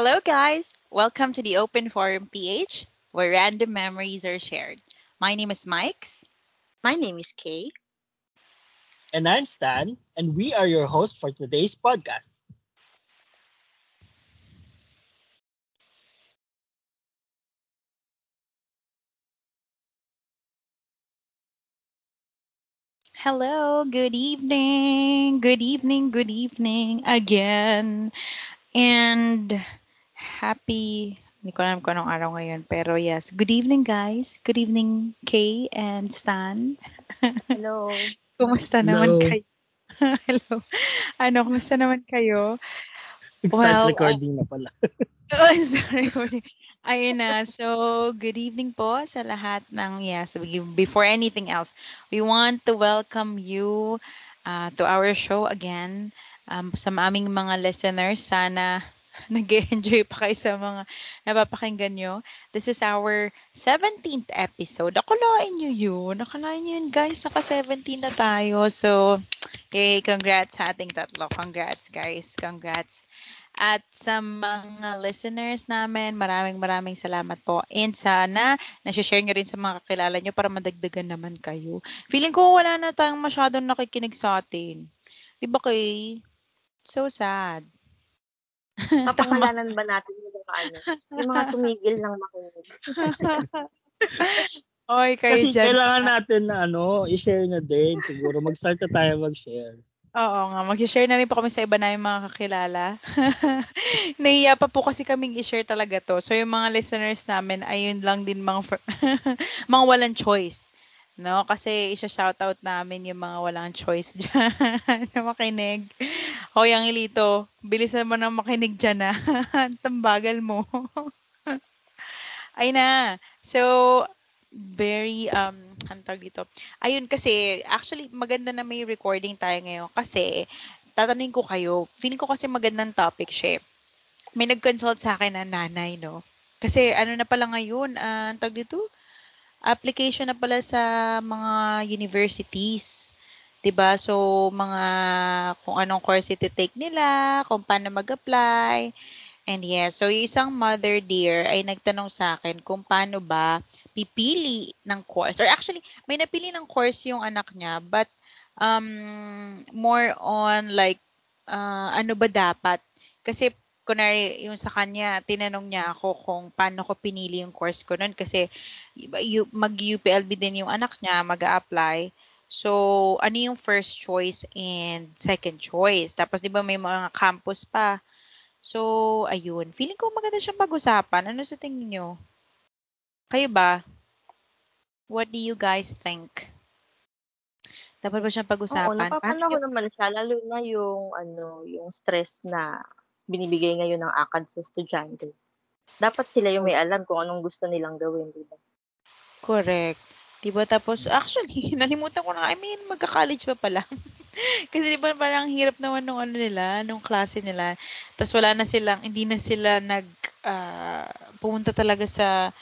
Hello, guys. Welcome to the Open Forum PH, where random memories are shared. My name is Mike's. My name is Kay. And I'm Stan, and we are your hosts for today's podcast. Hello, good evening. Good evening, good evening again. And happy, hindi ko alam kung anong araw ngayon, pero yes, good evening guys. Good evening Kay and Stan. Hello. Kumusta naman Hello. kayo? Hello. Ano, kumusta naman kayo? Start Well, recording na pala. Oh, sorry. sorry. Ayun na. So, good evening po sa lahat ng, yes, before anything else, we want to welcome you uh, to our show again. Um, sa aming mga listeners, sana nag enjoy pa kayo sa mga napapakinggan nyo. This is our 17th episode. Akalain nyo yun. Akalain nyo yun, guys. Naka 17 na tayo. So, yay, congrats sa ating tatlo. Congrats, guys. Congrats. At sa mga listeners namin, maraming maraming salamat po. And sana, nasi-share nyo rin sa mga kakilala nyo para madagdagan naman kayo. Feeling ko wala na tayong masyadong nakikinig sa atin. Di ba kay? So sad. Papangalanan ba natin yung mga ano? Yung mga tumigil ng makinig. Oy, kayo Kasi dyan. kailangan natin na ano, i-share na din. Siguro mag-start na tayo mag-share. Oo nga, mag-share na rin po kami sa iba namin mga kakilala. Nahiya pa po kasi kaming i-share talaga to. So yung mga listeners namin, ayun lang din mga, mga walang choice. No? Kasi isa-shoutout namin yung mga walang choice dyan na makinig. Hoy, ang ilito, bilisan mo na makinig dyan na. Tambagal mo. Ay na. So, very, um, tawag dito? Ayun kasi, actually, maganda na may recording tayo ngayon kasi, tatanungin ko kayo, feeling ko kasi magandang topic siya. eh. May nag-consult sa akin na nanay, no? Kasi, ano na pala ngayon, ah, ang tawag dito? Application na pala sa mga universities. 'Di ba So, mga, kung anong course iti-take nila, kung paano mag-apply. And yes, so isang mother dear ay nagtanong sa akin kung paano ba pipili ng course. Or actually, may napili ng course yung anak niya, but um, more on like, uh, ano ba dapat? Kasi, kunwari, yung sa kanya, tinanong niya ako kung paano ko pinili yung course ko nun. Kasi, mag-UPLB din yung anak niya, mag apply So, ano yung first choice and second choice? Tapos, di ba may mga campus pa. So, ayun. Feeling ko maganda siyang pag-usapan. Ano sa tingin nyo? Kayo ba? What do you guys think? Dapat ba siyang Oo, pag-usapan? Paano napapanahon nyo- naman siya, lalo na yung, ano, yung stress na binibigay ngayon ng ACAD sa estudyante. Dapat sila yung may alam kung anong gusto nilang gawin, di ba? Correct. Diba? Tapos, actually, nalimutan ko na. I mean, magka-college pa pala. Kasi diba parang hirap naman nung ano nila, nung klase nila. Tapos wala na silang, hindi na sila nag, ah, pumunta talaga sa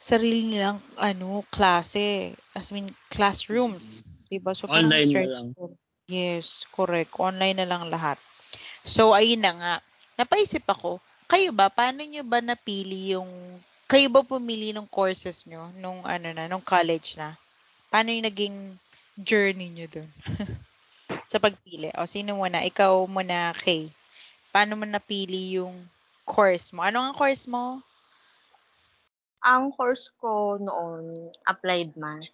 sarili nilang, ano, klase. As in, classrooms. Diba? So, Online na lang. Yes, correct. Online na lang lahat. So, ayun na nga. Napaisip ako, kayo ba, paano nyo ba napili yung, kayo ba pumili ng courses nyo nung ano na, nung college na? Paano yung naging journey nyo dun? sa pagpili. O, sino muna? Ikaw muna, Kay. Paano mo napili yung course mo? Ano ang course mo? Ang course ko noon, applied math.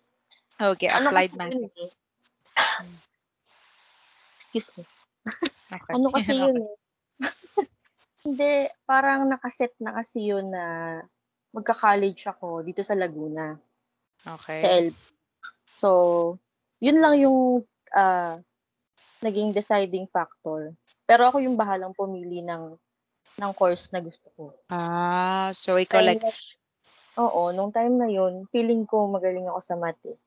Okay, Ano applied math. eh? Excuse me. Okay. Ano kasi yun eh? Hindi, parang nakaset na kasi yun na magka-college ako dito sa Laguna, sa Okay. LB. So, yun lang yung ah, naging deciding factor. Pero ako yung bahalang pumili ng ng course na gusto ko. Ah, so ikaw Time like, oo, nung time na yun, feeling ko magaling ako sa math eh.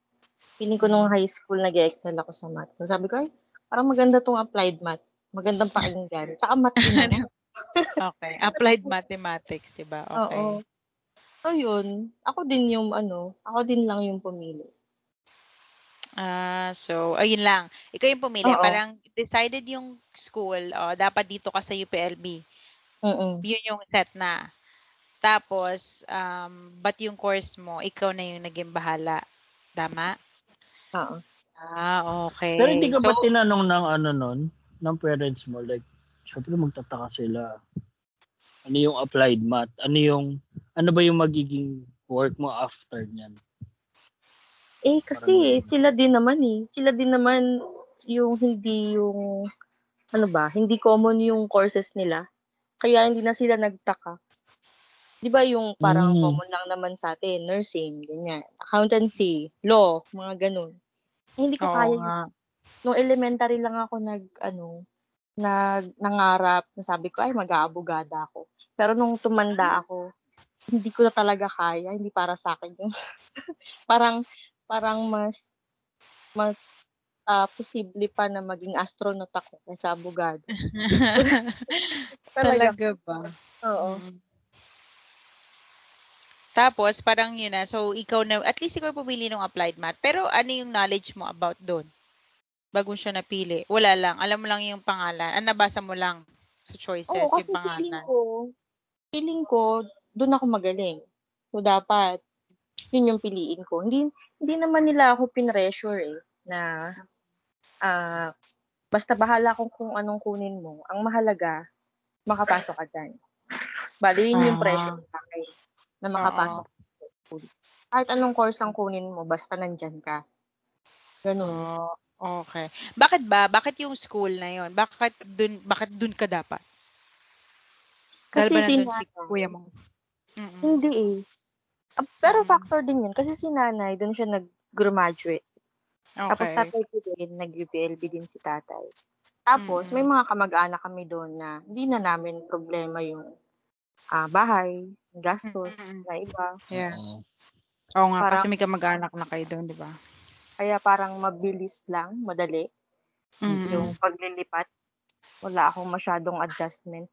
Feeling ko nung high school nag-excel ako sa math. So sabi ko, ay, parang maganda tong applied math. Magandang pakinggan. Tsaka math din okay, applied mathematics, diba? Okay. Oo. So yun, ako din yung ano, ako din lang yung pumili. Ah, so, ayun lang. Ikaw yung pumili. Oo. Parang decided yung school, oh, dapat dito ka sa UPLB. Mm-mm. Yun yung set na. Tapos, um, but yung course mo, ikaw na yung naging bahala. Tama? Oo. Ah, okay. Pero hindi ka ba So, tinanong ng ano nun, ng parents mo, like, syempre magtataka sila. Ano yung applied math? Ano yung, ano ba yung magiging work mo after niyan? Eh, kasi Parang- sila din naman eh. Sila din naman yung hindi yung, ano ba, hindi common yung courses nila. Kaya hindi na sila nagtaka. Di ba yung parang Mm. common lang naman sa atin, nursing, ganyan, accountancy, law, mga ganun. Eh, hindi ko oo kaya nga. Nung elementary lang ako nag, ano, nag, nangarap, nasabi ko, ay, mag-aabogada ako. Pero nung tumanda ako, hindi ko na talaga kaya, hindi para sa akin yun. parang, parang mas, mas, ah, posible pa na maging astronaut ako kaysa abogado. Talaga ba? Oo. Mm. Tapos, parang yun na. So, ikaw na, at least ikaw pumili ng applied math. Pero ano yung knowledge mo about doon? Bago siya napili. Wala lang. Alam mo lang yung pangalan. Ah, nabasa mo lang sa choices Oo, kasi yung pangalan. ko, feeling ko, doon ako magaling. So, dapat, yun yung piliin ko. Hindi, hindi naman nila ako pinressure eh, na, ah, basta bahala kung kung anong kunin mo. Ang mahalaga, makapasok ka dyan. Bali, yun yung Ah. pressure sa akin, na makapasok school. Kahit anong course ang kunin mo, basta nandyan ka. Ganun. Oh, okay. Bakit ba? Bakit yung school na yon? Bakit dun, bakit dun ka dapat? Dahil Kasi ba si sinanay- kuya mo? Mm-mm. Hindi eh. Ah, Pero factor din yun. Kasi si nanay, doon siya nag-graduate. Tapos Okay. tatay ko din, nag-UPLB din si tatay. Tapos, may Mm. mga kamag-anak kami doon na hindi na namin problema yung ah, bahay, gastos, na iba. Yeah. Oo. Nga, Parang- kasi may kamag-anak na kayo doon, di ba? Kaya parang mabilis lang, madali, Mm-mm. yung paglilipat. Wala akong masyadong adjustment.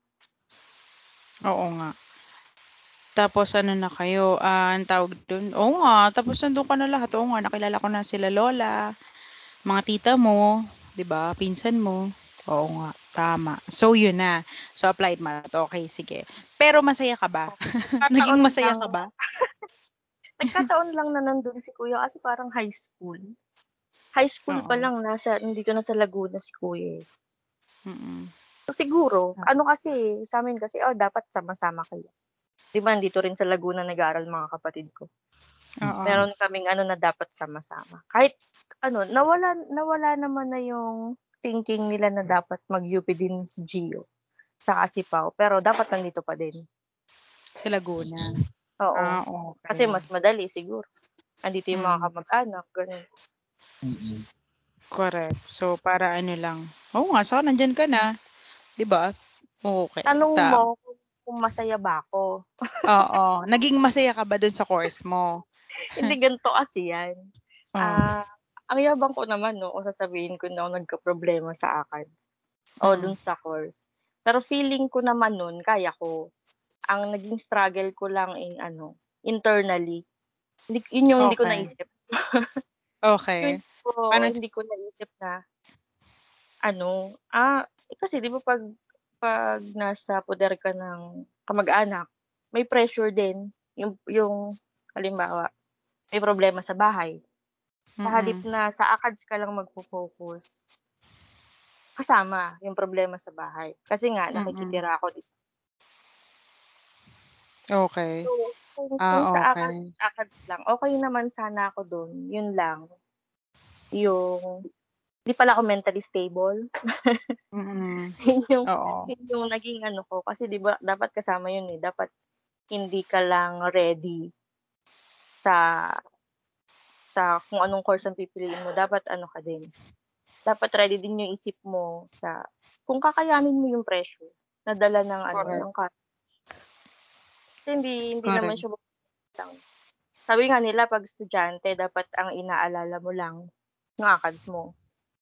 Oo nga. Tapos ano na kayo, ah, ang tawag doon, oo nga, tapos nandun ka na lahat, oo nga, nakilala ko na sila lola, mga tita mo, di ba, pinsan mo, oo nga, tama. So, yun na. So, applied math, okay, sige. Pero masaya ka ba? Naging masaya ka ba? Nagkataon lang na nandun si kuya kasi parang high school. High school pa Oo. lang, nasa, nandito na sa Laguna si kuya eh. Mm-mm. Siguro. Ah. Ano kasi, sa amin kasi, oh, dapat sama-sama kayo. Di ba, dito rin sa Laguna nag-aaral mga kapatid ko. Oo. Meron kaming ano na dapat sama-sama. Kahit, ano, nawala, nawala naman na yung thinking nila na dapat mag-UP din si Gio. Saka si Pao. Pero dapat nandito pa din. Sa Laguna. Oo. Ah, okay. Kasi mas madali siguro. Andito yung mga Mm. kamag-anak. Ganun. Mm-mm. Correct. So, para ano lang. Oo nga, so nandyan ka na. Di ba? Okay. Tanong Ta- mo kung, masaya ba ako. Oo. Naging masaya ka ba dun sa course mo? Hindi ganito kasi yan. Oo. Ah, ang yabang ko naman, no, kung sasabihin ko na ako nagka-problema sa akin. O Mm. dun sa course. Pero feeling ko naman nun, kaya ko. Ang naging struggle ko lang in, ano, internally. Hindi, yun yung hindi ko Okay. naisip. okay. So, Paano- hindi ko naisip na, ano, ah, eh, kasi di ba pag, pag nasa poder ka ng kamag-anak, may pressure din. Yung, yung, halimbawa, may problema sa bahay. Sa halip na sa ACADS ka lang magpo-focus, kasama yung problema sa bahay. Kasi nga, nakikitira ako dito. Okay. So, kung, kung Ah, sa okay. ACADS, ACADS lang, okay naman sana ako doon. Yun lang. Yung, di pala ako mentally stable. Yun yung, Oo. yun yung naging ano ko. Kasi di ba, dapat kasama yun eh. Dapat hindi ka lang ready sa sa kung anong course ang pipiliin mo. Dapat ano ka din. Dapat ready din yung isip mo sa kung kakayanin mo yung pressure na dala ng ano Correct. ng ka. Kasi hindi hindi naman siya lang. Sabi nga nila pag estudyante dapat ang inaalala mo lang ng ACADS mo.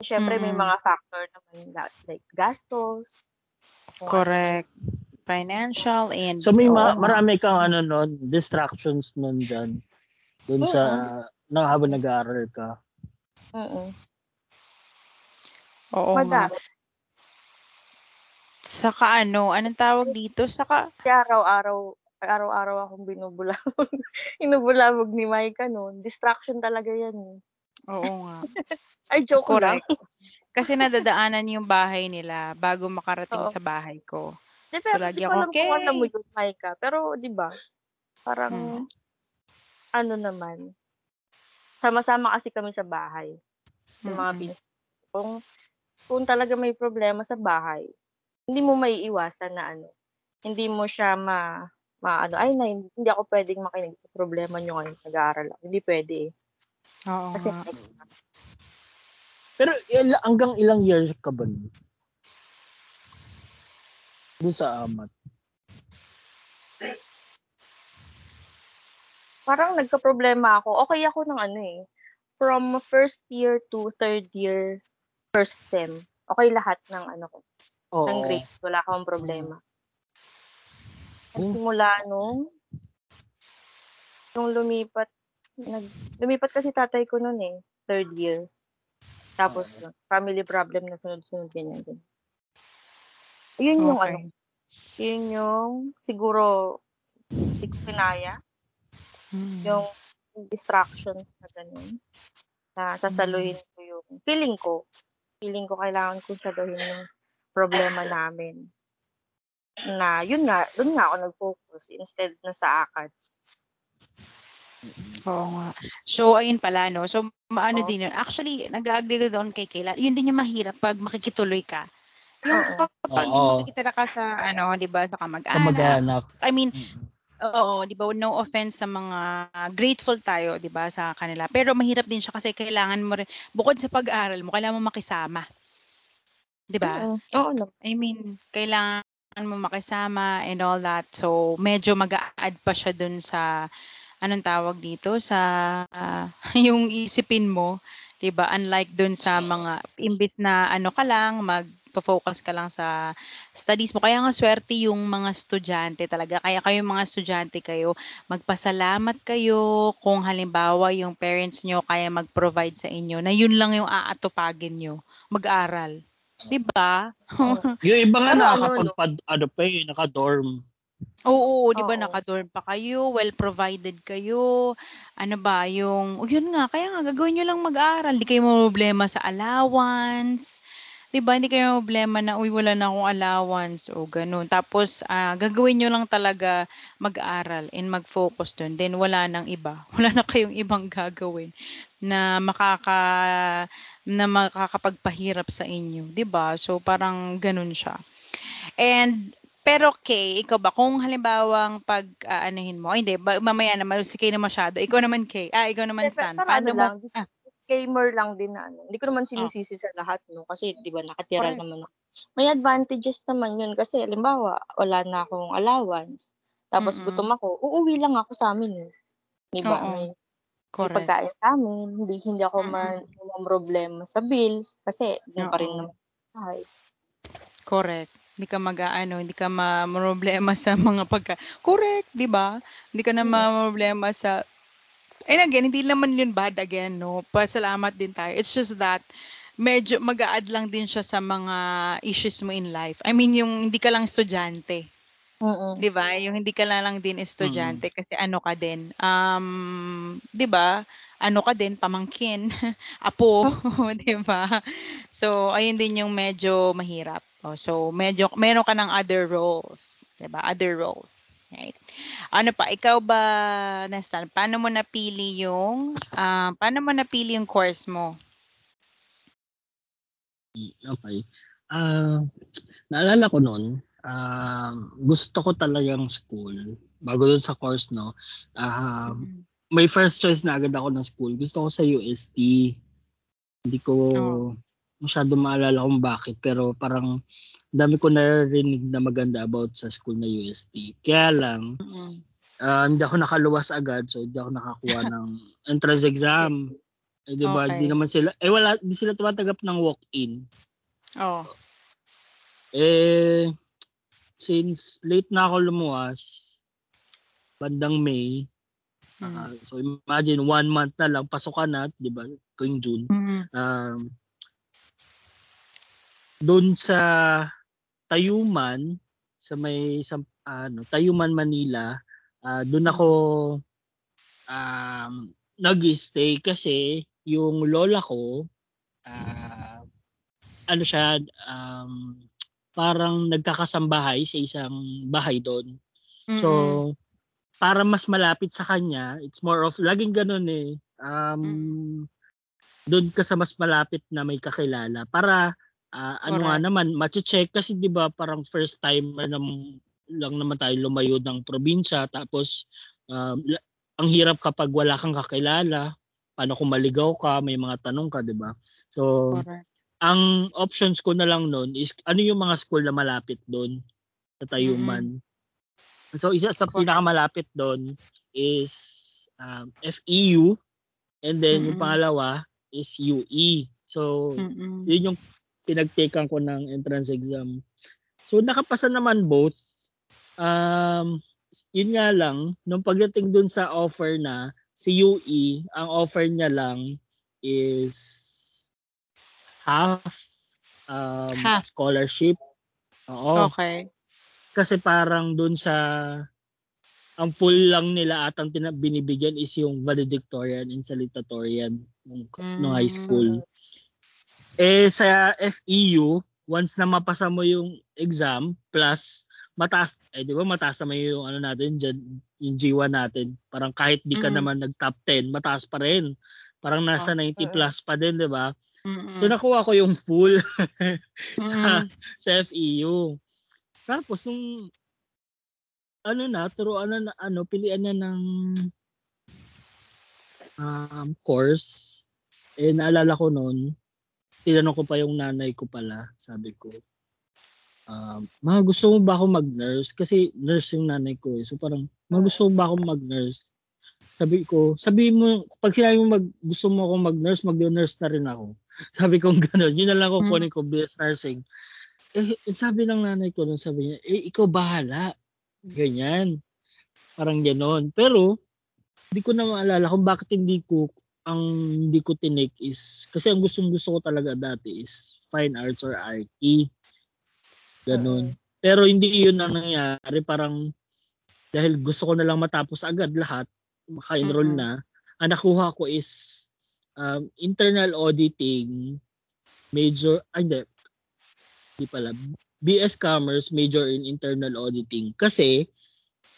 Siyempre may Mm-mm. mga factor naman like gastos. ano Correct. Financial and So may ma- Oo. marami kang ano nun, distractions nun dyan. Dun sa, nang habang nag-aaral ka. Mm-mm. Oo nga. Saka ano, anong tawag dito? Saka, araw-araw, araw-araw akong binubulabog. Inubulabog ni Micah noon. Distraction talaga yan. eh. Oo nga. Ay, joke lang. Correct. Kasi nadadaanan yung bahay nila bago makarating Oo. sa bahay ko. Di, So, pero lagi di ko ako, kung "Okay." alam mo yun, Micah. Pero, di ba, parang, Hmm. ano naman, sama-sama kasi kami sa bahay. Yung mga pins. Kung, kung talaga may problema sa bahay, hindi mo may iwasan na ano, hindi mo siya ma, ma ano, ay na, hindi ako pwedeng makinig sa problema nyo ngayon, nag-aaral ako. Hindi pwede eh. Oo Kasi, nga. Pero il- hanggang ilang years ka ba nun? Doon sa amat. parang nagka-problema ako. Okay ako ng ano eh. From first year to third year, first sem. Okay lahat ng ano ko, Oo. ng grades. Wala akong problema. Mm. Nagsimula nung, nung lumipat, nag, lumipat kasi tatay ko noon eh, third year. Tapos, family problem na sunod-sunod, ganyan din. Yun yung Okay. ano, yun yung, siguro, hindi ko kinaya. Mm. yung distractions na ganun, na sasaluhin ko yung, feeling ko, feeling ko kailangan ko saluhin yung problema namin. Na, yun nga, dun nga ako nag-focus instead na sa akad. Oo nga. So, ayun pala, no? So, maano Oo. din yun. Actually, nag-agree ko doon kay Kayla. Yun din yung mahirap pag makikituloy ka. Yung Oo. kapag Oo. makikitira ka sa, ano, di ba, sa kamag-anak. Kamag-anak. I mean, Mm. oo, di ba, no offense sa mga grateful tayo, di ba, sa kanila. Pero mahirap din siya kasi kailangan mo rin, bukod sa pag-aaral mo, kailangan mo makisama. Di ba? Mm, Oo naman. I mean, kailangan mo makisama and all that. So, medyo mag-a-add pa siya dun sa, anong tawag dito, sa ah, yung isipin mo, 'di ba? Unlike dun sa mga imbit na ano ka lang, mag-focus ka lang sa studies mo. Kaya nga swerte yung mga estudyante talaga. Kaya kayo mga estudyante kayo, magpasalamat kayo kung halimbawa yung parents nyo kaya mag-provide sa inyo na yun lang yung aatupagin nyo, mag-aral. 'Di ba? Yung iba nga ano, nakakapagpad, ano pa eh, naka-dorm. Oo, 'di ba Oo. naka-dorm pa kayo, well provided kayo. Ano ba, yung oh, yun nga, kaya nga gagawin niyo lang mag-aral, hindi kayo problema sa allowance. 'Di ba? Hindi kayo problema na uy wala na akong allowance o ganun. Tapos ah, gagawin niyo lang talaga mag-aral and mag-focus doon. Then wala nang iba. Wala na kayong ibang gagawin na makaka na makakapagpahirap sa inyo, 'di ba? So parang ganun siya. And pero Kay, ikaw ba kung halimbawang pag aanahin mo, ay, hindi, ba, mamaya naman si Kay na masyado. Ikaw naman Kay. Ah, ikaw naman Stan. Paano ano mo? lang, dis- Ah, disclaimer lang din na ano. Hindi ko naman sinisisi sa lahat, no? Kasi, di ba, nakatira Correct. naman ako. May advantages naman yun kasi, halimbawa, wala na akong allowance. Tapos, Mm-mm. gutom ako, uuwi lang ako sa amin, eh. Di ba? May, may correct. pagkain sa amin. Hindi, hindi ako Mm-mm. man problema sa bills kasi doon pa rin naman bahay. Correct. Hindi ka mag-ano, hindi ka ma-problema sa mga pagka. Correct, 'di ba? Hindi ka na Mm. ma-problema sa And again, hindi naman yun bad again, no? Pasalamat din tayo. It's just that medyo mag-a-add lang din siya sa mga issues mo in life. I mean, yung hindi ka lang estudyante. Mm-mm. 'di ba? Yung hindi ka na lang din estudyante kasi ano ka din. Um, 'di ba? Ano ka din pamangkin, apo, 'di ba? So, ayun din yung medyo mahirap. Oh, so, medyo meron ka ng other roles, 'di ba? Other roles. Right. Ano pa, ikaw ba, Nestan, paano mo napili yung, ah, paano mo napili yung course mo? Okay. Ah, naalala ko noon, ah, gusto ko talagang school. Bago dun sa course, no, ah, may first choice na agad ako ng school. Gusto ko sa UST. Hindi ko Oh. masyado maalala kung bakit, pero parang dami ko narinig na maganda about sa school na UST. Kaya lang, ah, hindi ako nakaluwas agad, so hindi ako nakakuha ng entrance exam. Eh, di ba, Okay. di naman sila, eh wala, di sila tumatanggap ng walk-in. Oh. Eh, since late na ako lumuwas, bandang May, Ah, so imagine one month na lang, pasukan na, di ba, kung June. Mm. Um, doon sa Tayuman sa may sa, ano, Tayuman, Manila. Uh, doon ako um, nag-stay kasi yung lola ko uh, ano siya um, parang nagkakasambahay sa isang bahay doon. Mm-hmm. So para mas malapit sa kanya, it's more of laging ganun eh. Um mm-hmm. doon ka sa mas malapit na may kakilala para uh, ano nga naman ma-check kasi 'di ba parang first time lang, lang naman tayo lumayo ng probinsya tapos um, ang hirap kapag wala kang kakilala paano kung maligaw ka, may mga tanong ka, 'di ba? So Correct. ang options ko na lang noon is ano yung mga school na malapit doon sa Tayuman. Mm-hmm. So isa sa pinakamalapit doon is um, FEU and then mm-hmm. yung pangalawa is UE. So mm-hmm. yun yung pinagtakean ko ng entrance exam. So nakapasa naman both. Um, yun nga lang, nung pagdating dun sa offer na, si UE, ang offer niya lang is half um, half. scholarship. Oo. Okay. Kasi parang dun sa ang full lang nila at ang binibigyan is yung valedictorian and salutatorian ng, mm. high school. Eh sa FEU, once na mapasa mo yung exam plus mataas eh di ba mataas naman yung ano natin dyan, yung G1 natin. Parang kahit di ka mm-hmm. naman nag top 10, mataas pa rin. Parang nasa oh, 90 plus pa din, di ba? So nakuha ko yung full sa sa FEU. Tapos nung ano na, turuan na ano, pilian na ng um, course. Eh naalala ko noon, tinanong ko pa yung nanay ko pala, sabi ko, um, mga gusto mo ba ako mag-nurse? Kasi nurse yung nanay ko eh. So parang, mga gusto mo ba ako mag-nurse? Sabi ko, sabi mo, pag sinabi mo mag, gusto mo ako mag-nurse, mag-nurse na rin ako. Sabi ko gano'n, yun na lang ako kunin ko, BS Nursing. Eh, sabi ng nanay ko, sabi niya, eh, ikaw bahala. Ganyan. Parang gano'n. Pero, hindi ko na maalala kung bakit hindi ko, ang hindi ko tinake is, kasi ang gustong gusto ko talaga dati is fine arts or IT. Ganun. Pero hindi yun ang nangyari. Parang dahil gusto ko na lang matapos agad lahat, maka-enroll mm-hmm. na, ang nakuha ko is um, internal auditing, major, ay hindi, hindi pala, BS Commerce, major in internal auditing. Kasi,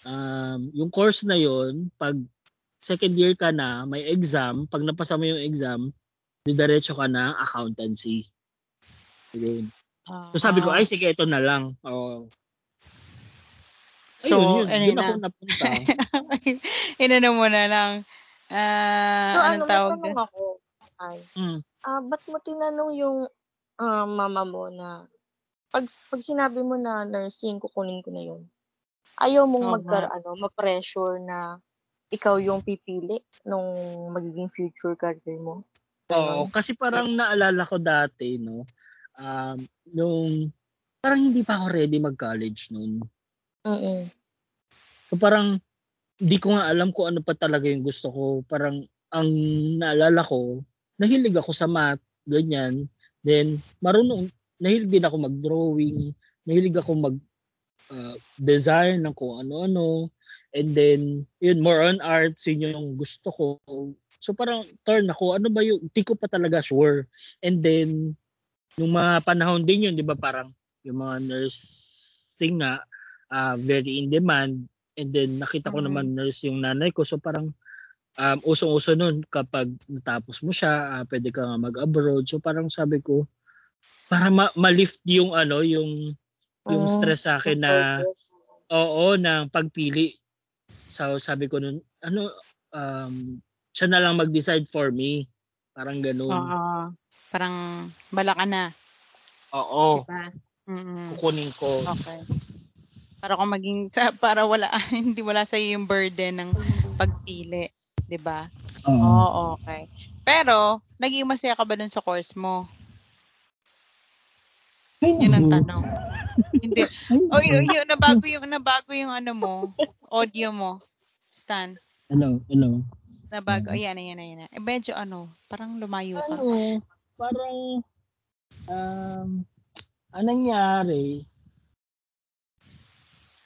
um, yung course na yon pag second year ka na, may exam, pag napasa mo yung exam, didiretso ka na accountancy. Ayun. Uh, so sabi ko, ay sige, ito na lang. Oh. So, Ayun, yun, yun ako napunta. Inano mo na lang. Uh, so, anong ano, tawag? May ako. Ay. Mm. Uh, ba't mo tinanong yung uh, mama mo na pag, pag sinabi mo na nursing, kukunin ko na yun. Ayaw mong uh-huh. magkar, ano, ma-pressure na ikaw yung pipili nung magiging future career mo. Oo, kasi parang naalala ko dati, no, um, nung parang hindi pa ako ready mag-college noon. Oo. So parang hindi ko nga alam kung ano pa talaga yung gusto ko. Parang ang naalala ko, nahilig ako sa math, ganyan. Then marunong nahilig din ako mag-drawing, nahilig ako mag uh, design ng kung ano-ano. And then, yun, more on arts, yun yung gusto ko. So parang turn ako, ano ba yung, hindi ko pa talaga sure. And then, Nung mga panahon din yun, di ba parang yung mga nursing nga, uh, very in demand. And then nakita ko mm-hmm. naman nurse yung nanay ko. So parang um, usong-uso nun kapag natapos mo siya, uh, pwede ka nga mag-abroad. So parang sabi ko, para ma- ma-lift yung ano, yung yung oh, stress sa akin na oo, ng pagpili. So sabi ko nun, ano, um, siya na lang mag-decide for me. Parang ganoon. Oo. Parang bala ka na. Oo. Diba? Mm-mm. Kukunin ko. Okay. Para kung maging para wala hindi wala sa yung burden ng pagpili, 'di ba? Oo. Oh, okay. Pero naging masaya ka ba dun sa course mo? Yun ang tanong. Hindi. Oh, yun, yun, nabago yung nabago yung ano mo, audio mo. Stan. Hello, hello. Nabago. Ayan, ayan, ayan. Eh, medyo ano, parang lumayo ka. Ano? parang um, anong nangyari,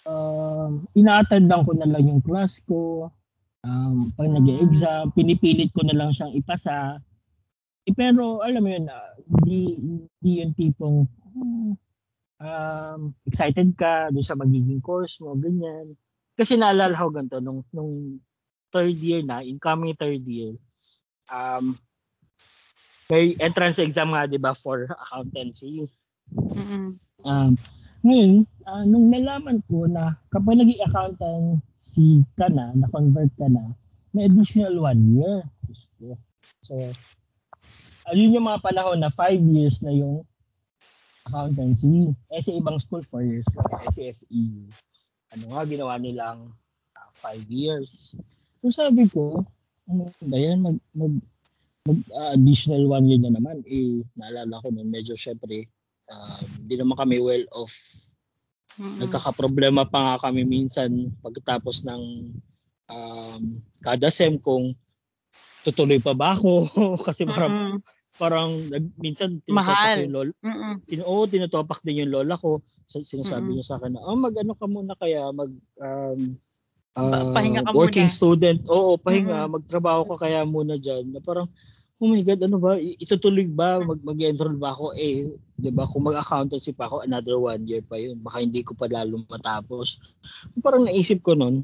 um, ina-attendan ko na lang yung class ko. Um, pag nag-exam, pinipilit ko na lang siyang ipasa. Eh, pero alam mo yun, uh, di, di yung tipong um, excited ka doon sa magiging course mo, ganyan. Kasi naalala ko ganito, nung, nung third year na, incoming third year, um, may entrance exam nga, di ba, for accountancy. Mm-mm. Um, ngayon, uh, nung nalaman ko na kapag naging accountancy ka na, na-convert ka na, may additional one year. So, ayun yung mga panahon na five years na yung accountancy. Eh sa ibang school, four years ko. Eh sa FEU, ano nga, ginawa nilang uh, five years. So sabi ko, ano ba yan, mag, mag, mag uh, additional one year na naman. Eh, naalala ko nun, medyo syempre, hindi um, naman kami well off. Mm-hmm. Nagkakaproblema pa nga kami minsan pagkatapos ng um, kada sem kung tutuloy pa ba ako kasi parang mm-hmm parang minsan tinatopak yung lola. Tin oo, tinatopak din yung lola ko. Sinasabi Mm-mm. niya sa akin na, oh, mag-ano ka muna kaya, mag, um, uh, pahinga ka working muna. student. Oo, pahinga, Mm-mm. magtrabaho ka kaya muna dyan. Na parang, oh my God, ano ba, itutuloy ba, mag, mag-enroll ba ako? Eh, di ba, kung mag-accountancy pa ako, another one year pa yun. Baka hindi ko pa lalo matapos. Parang naisip ko nun,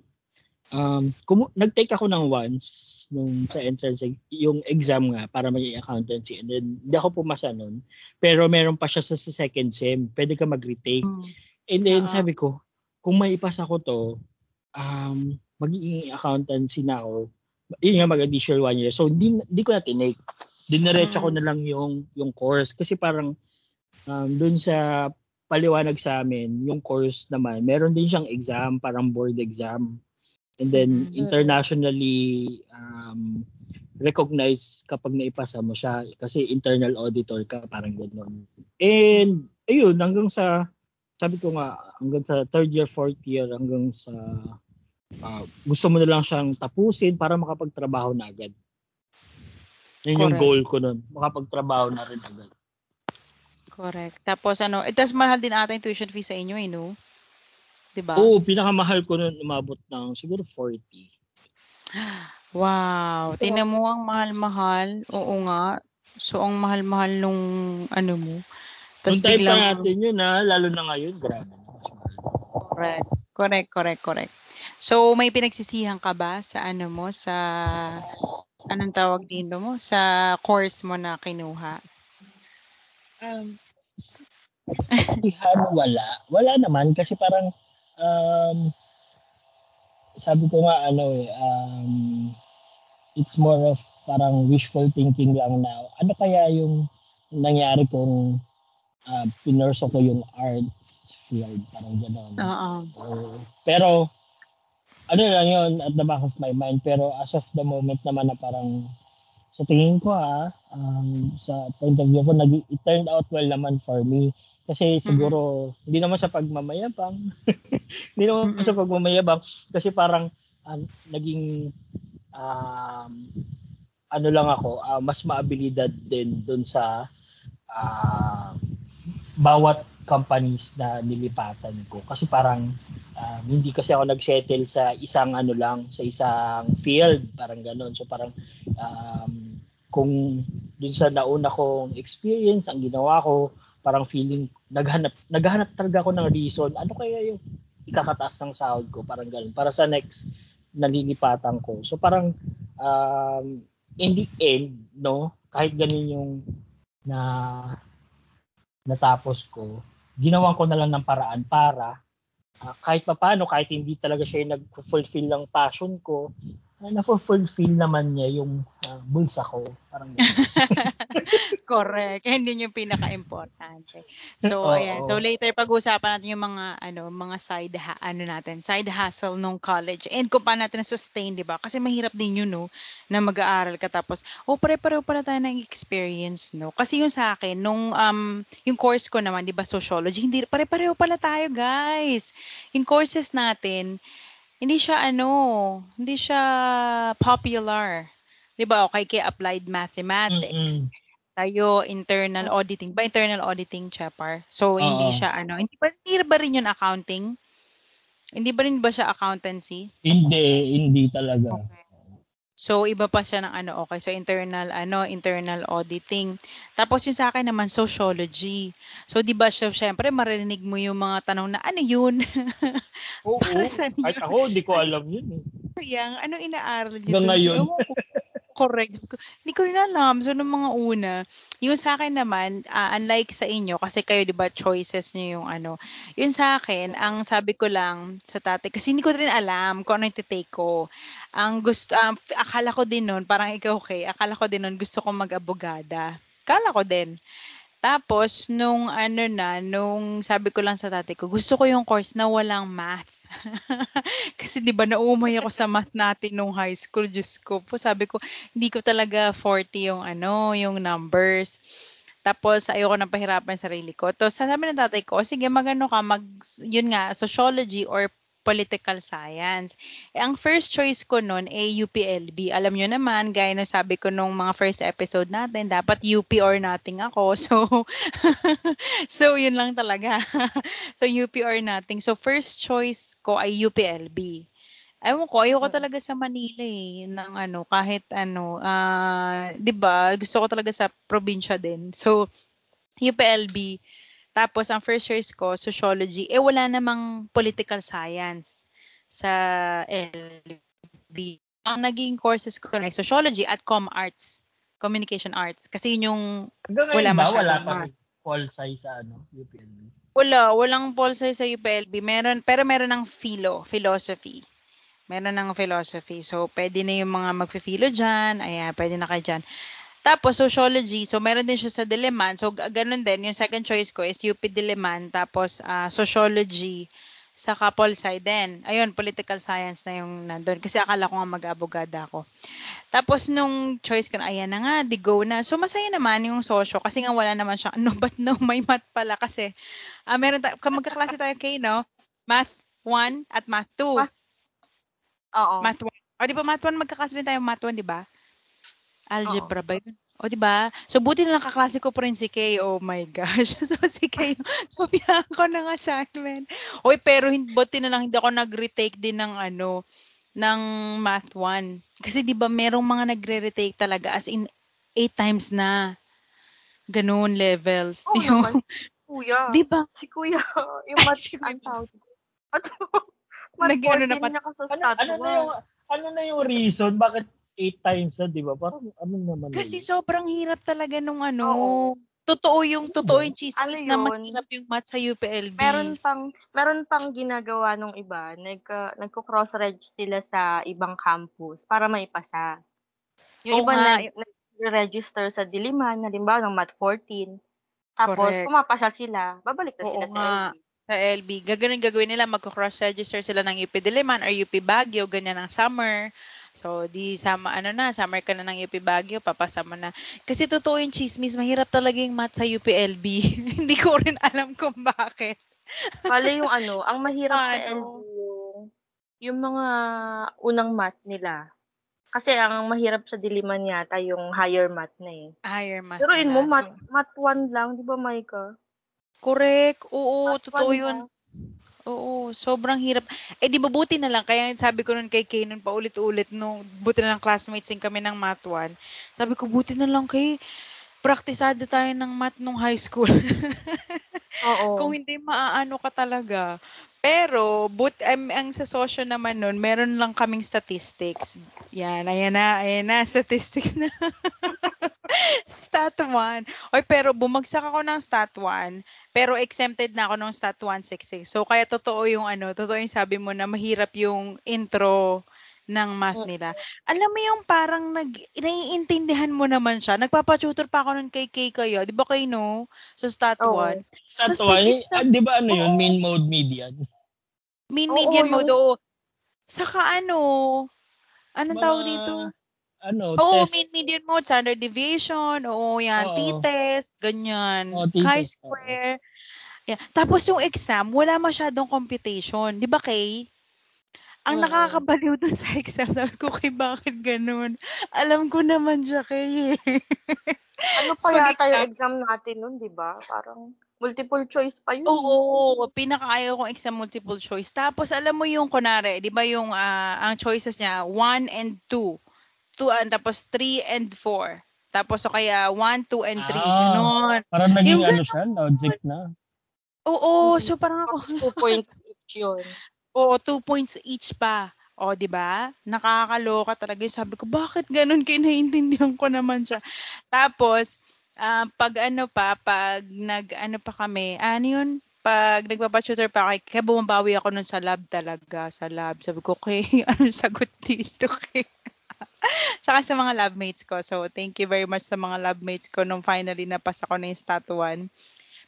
um, kum- nag-take ako ng once, nung sa entrance yung exam nga para maging accountancy and then hindi ako pumasa nun. Pero meron pa siya sa, sa second sem. Pwede ka mag-retake. Mm. and then uh-huh. sabi ko kung may ipasa ko to um magiging accountancy na ako. Yun nga mag-additional one year. So hindi, hindi ko na tinake. Diniretso mm. ko na lang yung yung course. Kasi parang um, dun sa paliwanag sa amin yung course naman meron din siyang exam parang board exam And then mm-hmm. internationally um, recognized kapag naipasa mo siya kasi internal auditor ka parang ganoon. And ayun hanggang sa sabi ko nga hanggang sa third year, fourth year hanggang sa uh, gusto mo na lang siyang tapusin para makapagtrabaho na agad. Yun yung goal ko nun. Makapagtrabaho na rin agad. Correct. Tapos ano, it does mahal din ata yung tuition fee sa inyo eh, no? 'Di ba? Oo, pinakamahal ko noon umabot ng siguro 40. Wow, tingnan mo ang mahal-mahal. Oo nga. So ang mahal-mahal nung ano mo. Tapos Nung biglang pa natin yun ha, lalo na ngayon, grabe. Correct. Correct, correct, correct. So may pinagsisihan ka ba sa ano mo sa anong tawag dito mo sa course mo na kinuha? Um, wala. Wala naman kasi parang um, sabi ko nga ano eh, um, it's more of parang wishful thinking lang na ano kaya yung nangyari kung uh, pinurso ko yung arts field, parang gano'n. Oo. Uh, pero, ano lang yun, at the back of my mind, pero as of the moment naman na parang sa tingin ko ha, um, sa point of view ko, nag, it turned out well naman for me. Kasi siguro, mm-hmm. hindi naman sa pagmamayabang. hindi naman mm-hmm. sa pagmamayabang. Kasi parang, uh, naging, um, ano lang ako, uh, mas maabilidad din dun sa uh, bawat companies na nilipatan ko. Kasi parang, uh, hindi kasi ako nagsettle sa isang ano lang, sa isang field, parang ganun. So parang, um, kung dun sa nauna kong experience, ang ginawa ko, parang feeling naghanap naghanap talaga ako ng reason. Ano kaya yung ikakataas ng sahod ko? Parang ganun. Para sa next nalilipatan ko. So parang um, in the end no? Kahit ganun yung na natapos ko ginawan ko na lang ng paraan para uh, kahit paano kahit hindi talaga siya yung nag-fulfill ng passion ko na-fulfill naman niya yung uh, bulsa ko parang Correct. Yan din yung pinaka-importante. So, Oo. ayan. So, later pag-uusapan natin yung mga ano, mga side ha, ano natin, side hustle nung college and kung paano natin na-sustain, 'di ba? Kasi mahirap din yun, no, na mag-aaral ka tapos oh, pare-pareho pala tayo ng experience, no. Kasi yung sa akin nung um yung course ko naman, 'di ba, sociology, hindi pare-pareho pala tayo, guys. Yung courses natin, hindi siya ano, hindi siya popular. 'Di ba? Okay, kay applied mathematics. Mm-mm tayo internal auditing ba internal auditing Chepar so hindi uh, siya ano hindi ba hindi ba rin yun accounting Hindi ba rin ba siya accountancy? Hindi, hindi talaga. So, iba pa siya ng ano, okay. So, internal, ano, internal auditing. Tapos, yung sa akin naman, sociology. So, di ba, siya, syempre, marinig mo yung mga tanong na, ano yun? Oo, Para saan kahit yun? ako, di ko alam yun. Eh. Yang, anong inaaral niyo? Hanggang ngayon. Correct. Hindi ko rin alam. So, nung mga una, yung sa akin naman, ah, unlike sa inyo, kasi kayo, di ba, choices niyo yung ano. Yun sa akin, ang sabi ko lang sa tatay, kasi hindi ko rin alam kung ano yung titake ko. Ang gusto, um, akala ko din nun, parang ikaw, okay, akala ko din nun, gusto ko mag-abogada. Akala ko din. Tapos, nung ano na, nung sabi ko lang sa tatay ko, gusto ko yung course na walang math. Kasi 'di ba naumay ako sa math natin nung high school, Diyos ko po. Sabi ko, hindi ko talaga 40 yung ano, yung numbers. Tapos ayoko nang pahirapan sarili ko. To sabi ng tatay ko, "O, sige magano ka mag yun nga sociology or political science. Eh, ang first choice ko noon ay UPLB. Alam nyo naman, gaya ng sabi ko nung mga first episode natin, dapat UP or nothing ako. So, so yun lang talaga. so, UP or nothing. So, first choice ko ay UPLB. Ewan ko, ayoko talaga sa Manila eh, ng ano, kahit ano, ah, 'di ba? Gusto ko talaga sa probinsya din. So, UPLB. Tapos, ang first choice ko, sociology. Eh, wala namang political science sa LB. Ang naging courses ko na sociology at com arts, communication arts. Kasi yun yung Wala ba, masyadong wala pa call size sa ano, UPLB? Wala, walang science sa UPLB. Meron, pero meron ng philo, philosophy. Meron ng philosophy. So, pwede na yung mga magfe-philo dyan. Ayan, pwede na kayo dyan. Tapos, sociology. So, meron din siya sa Diliman. So, ganun din. Yung second choice ko is UP Diliman. Tapos, ah, sociology sa Kapol Sci din. Ayun, political science na yung nandun. Kasi akala ko nga mag-abogada ako. Tapos, nung choice ko na, ayan na nga, di go na. So, masaya naman yung socio. Kasi nga wala naman siya. No, but no, may math pala. Kasi, ah meron tayo, magkaklase tayo kay, no? Math 1 at math 2. Math Oo. Math 1. O, di ba math 1, magkaklase din tayo math 1, di ba? Algebra ba yun? O, di ba? So, buti na nakaklase ko pa rin si Kay. Oh my gosh. so, si Kay, sabihan ko ng assignment. Oy, pero hin- buti na lang hindi ako nag-retake din ng ano, ng math 1. Kasi di ba merong mga nagre-retake talaga as in 8 times na. Ganun levels. Oo Yung- naman. Kuya. Di ba? Si kuya. Yung mat, Si ang tawag. At Nag-ano na 14 pat- niya ka sa Ano, ano na yung ano na yung reason bakit eight times na, 'di ba? Parang ano naman Kasi yun? sobrang hirap talaga nung ano. Oo. Totoo yung totoo yung chismis Ano na yun? mahirap yung math sa UPLB. Meron pang meron pang ginagawa nung iba, nagka, nagko-cross-reg sila sa ibang campus para maipasa. Yung Oo iba nga. na nag-register sa Diliman, halimbawa ng Mat 14. Tapos Correct. pumapasa sila, babalik na Oo sila sa nga. LB. sa LB. Gagawin gagawin nila, magko-cross-register sila ng UP Diliman or UP Baguio, ganyan ang summer. So, di sama, ano na, summer ka na ng UP Baguio, papasa mo na. Kasi totoo yung chismis, mahirap talaga yung math sa UPLB. Hindi ko rin alam kung bakit. Bale yung ano, ang mahirap sa Ano? LB yung, yung mga unang math nila. Kasi ang mahirap sa Diliman yata yung higher math na eh. Higher math. Pero in mo, math, math 1 lang, di ba Maika? Correct. Oo, Math totoo yun. lang. Oo, sobrang hirap. Eh, di ba buti na lang, kaya sabi ko nun kay Kay nun paulit-ulit, nung buti na lang classmates din kami ng math 1. Sabi ko, buti na lang kay, praktisado tayo ng math nung high school. Oo. Kung hindi maaano ka talaga. Pero, but, um, ang sa sosyo naman nun, meron lang kaming statistics. Yan, ayan na, ayan na, statistics na. stat 1. Oy, pero bumagsak ako ng stat 1, pero exempted na ako ng stat 166. So, kaya totoo yung ano, totoo yung sabi mo na mahirap yung intro ng math Mm. nila. Alam mo yung parang nag, naiintindihan mo naman siya. Nagpapatutor pa ako nun kay Kay kayo. Di ba kayo, no? Sa stat Oo. 1. Stat Tapos one, ah, 'di ba ano yun? Oo. Main mode median. Mean Oo, median yung- mode, oo. Saka ano, anong Mga, tawag dito? Ano, Oo, test. mean median mode, standard deviation, oo, yan, Oo. t-test, ganyan, Oo, t-test, chi-square. Yeah. Tapos yung exam, wala masyadong computation. Di ba, Kay? Ang Oo. nakakabaliw dun sa exam, sabi ko, Kay, bakit ganun? Alam ko naman siya, Kay. eh. Ano pa So, yata yung exam natin nun, di ba? Parang Multiple choice pa yun. Oo, pinakaayaw kong exam multiple choice. Tapos alam mo yung kunare, 'di ba yung ah, ang choices niya 1 and 2. 2 and tapos 3 and 4. Tapos o kaya 1, 2 and 3. Ah. Ganon. Parang naging Yung ano siya, logic na. Oo, so parang ako, Tapos two points each yun. oo, 2 points each pa. O, di ba? Nakakaloka talaga. Sabi ko, bakit ganun? Kinaintindihan ko naman siya. Tapos, ah, pag ano pa, pag nag, ano pa kami, ano yun? Pag nagpapatutor pa kay, kaya bumabawi ako nun sa lab talaga, sa lab. Sabi ko, okay, ano yung sagot dito? Kay? Saka sa mga labmates ko. So, thank you very much sa mga labmates ko nung finally napasa ko na yung stat 1.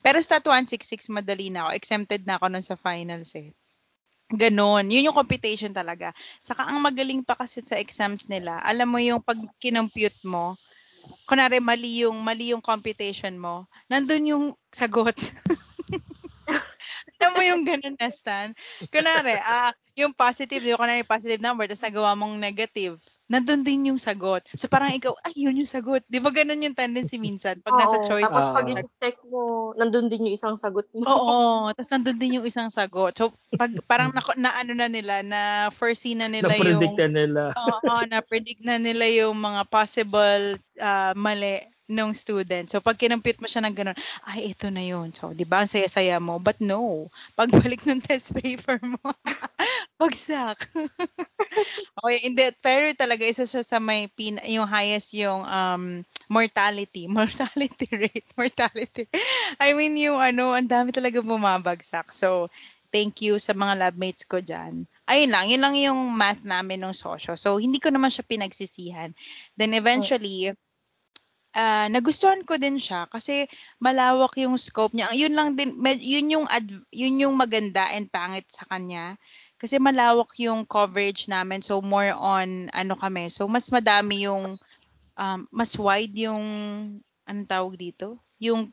Pero stat 1, 6-6, madali na ako. Exempted na ako nun sa finals eh. Ganon. Yun yung computation talaga. Saka ang magaling pa kasi sa exams nila, alam mo yung pag kinompute mo, kunwari mali yung, mali yung computation mo, nandun yung sagot. alam mo yung ganun na Stan? Kunwari, ah, yung positive, yung kunwari positive number, tapos nagawa mong negative, nandun din yung sagot. So parang ikaw, ay, yun yung sagot. Di ba ganun yung tendency minsan pag nasa Oo, choice? Tapos pag i-check mo, nandun din yung isang sagot mo. Oo, tapos nandun din yung isang sagot. So, pag parang na, na ano na nila, na foresee na nila yung... Na-predict na nila. Oo, na-predict na nila yung mga possible ah, mali ng student. So, pag kinompute mo siya ng ganun, ay, ito na yun. So, di ba, ang saya-saya mo. But no, pagbalik ng test paper mo, bagsak. okay, hindi. Pero talaga, isa siya sa may pin, yung highest yung um, mortality. Mortality rate. Mortality. I mean, yung ano, ang dami talaga bumabagsak. So, thank you sa mga labmates ko dyan. Ayun lang, yun lang yung math namin nung sosyo. So, hindi ko naman siya pinagsisihan. Then eventually, ah, nagustuhan ko din siya kasi malawak yung scope niya. Yun lang din, yun yung, ad- yun yung maganda and pangit sa kanya. Kasi malawak yung coverage namin. So, more on, ano kami. So, mas madami yung, um, mas wide yung, anong tawag dito? Yung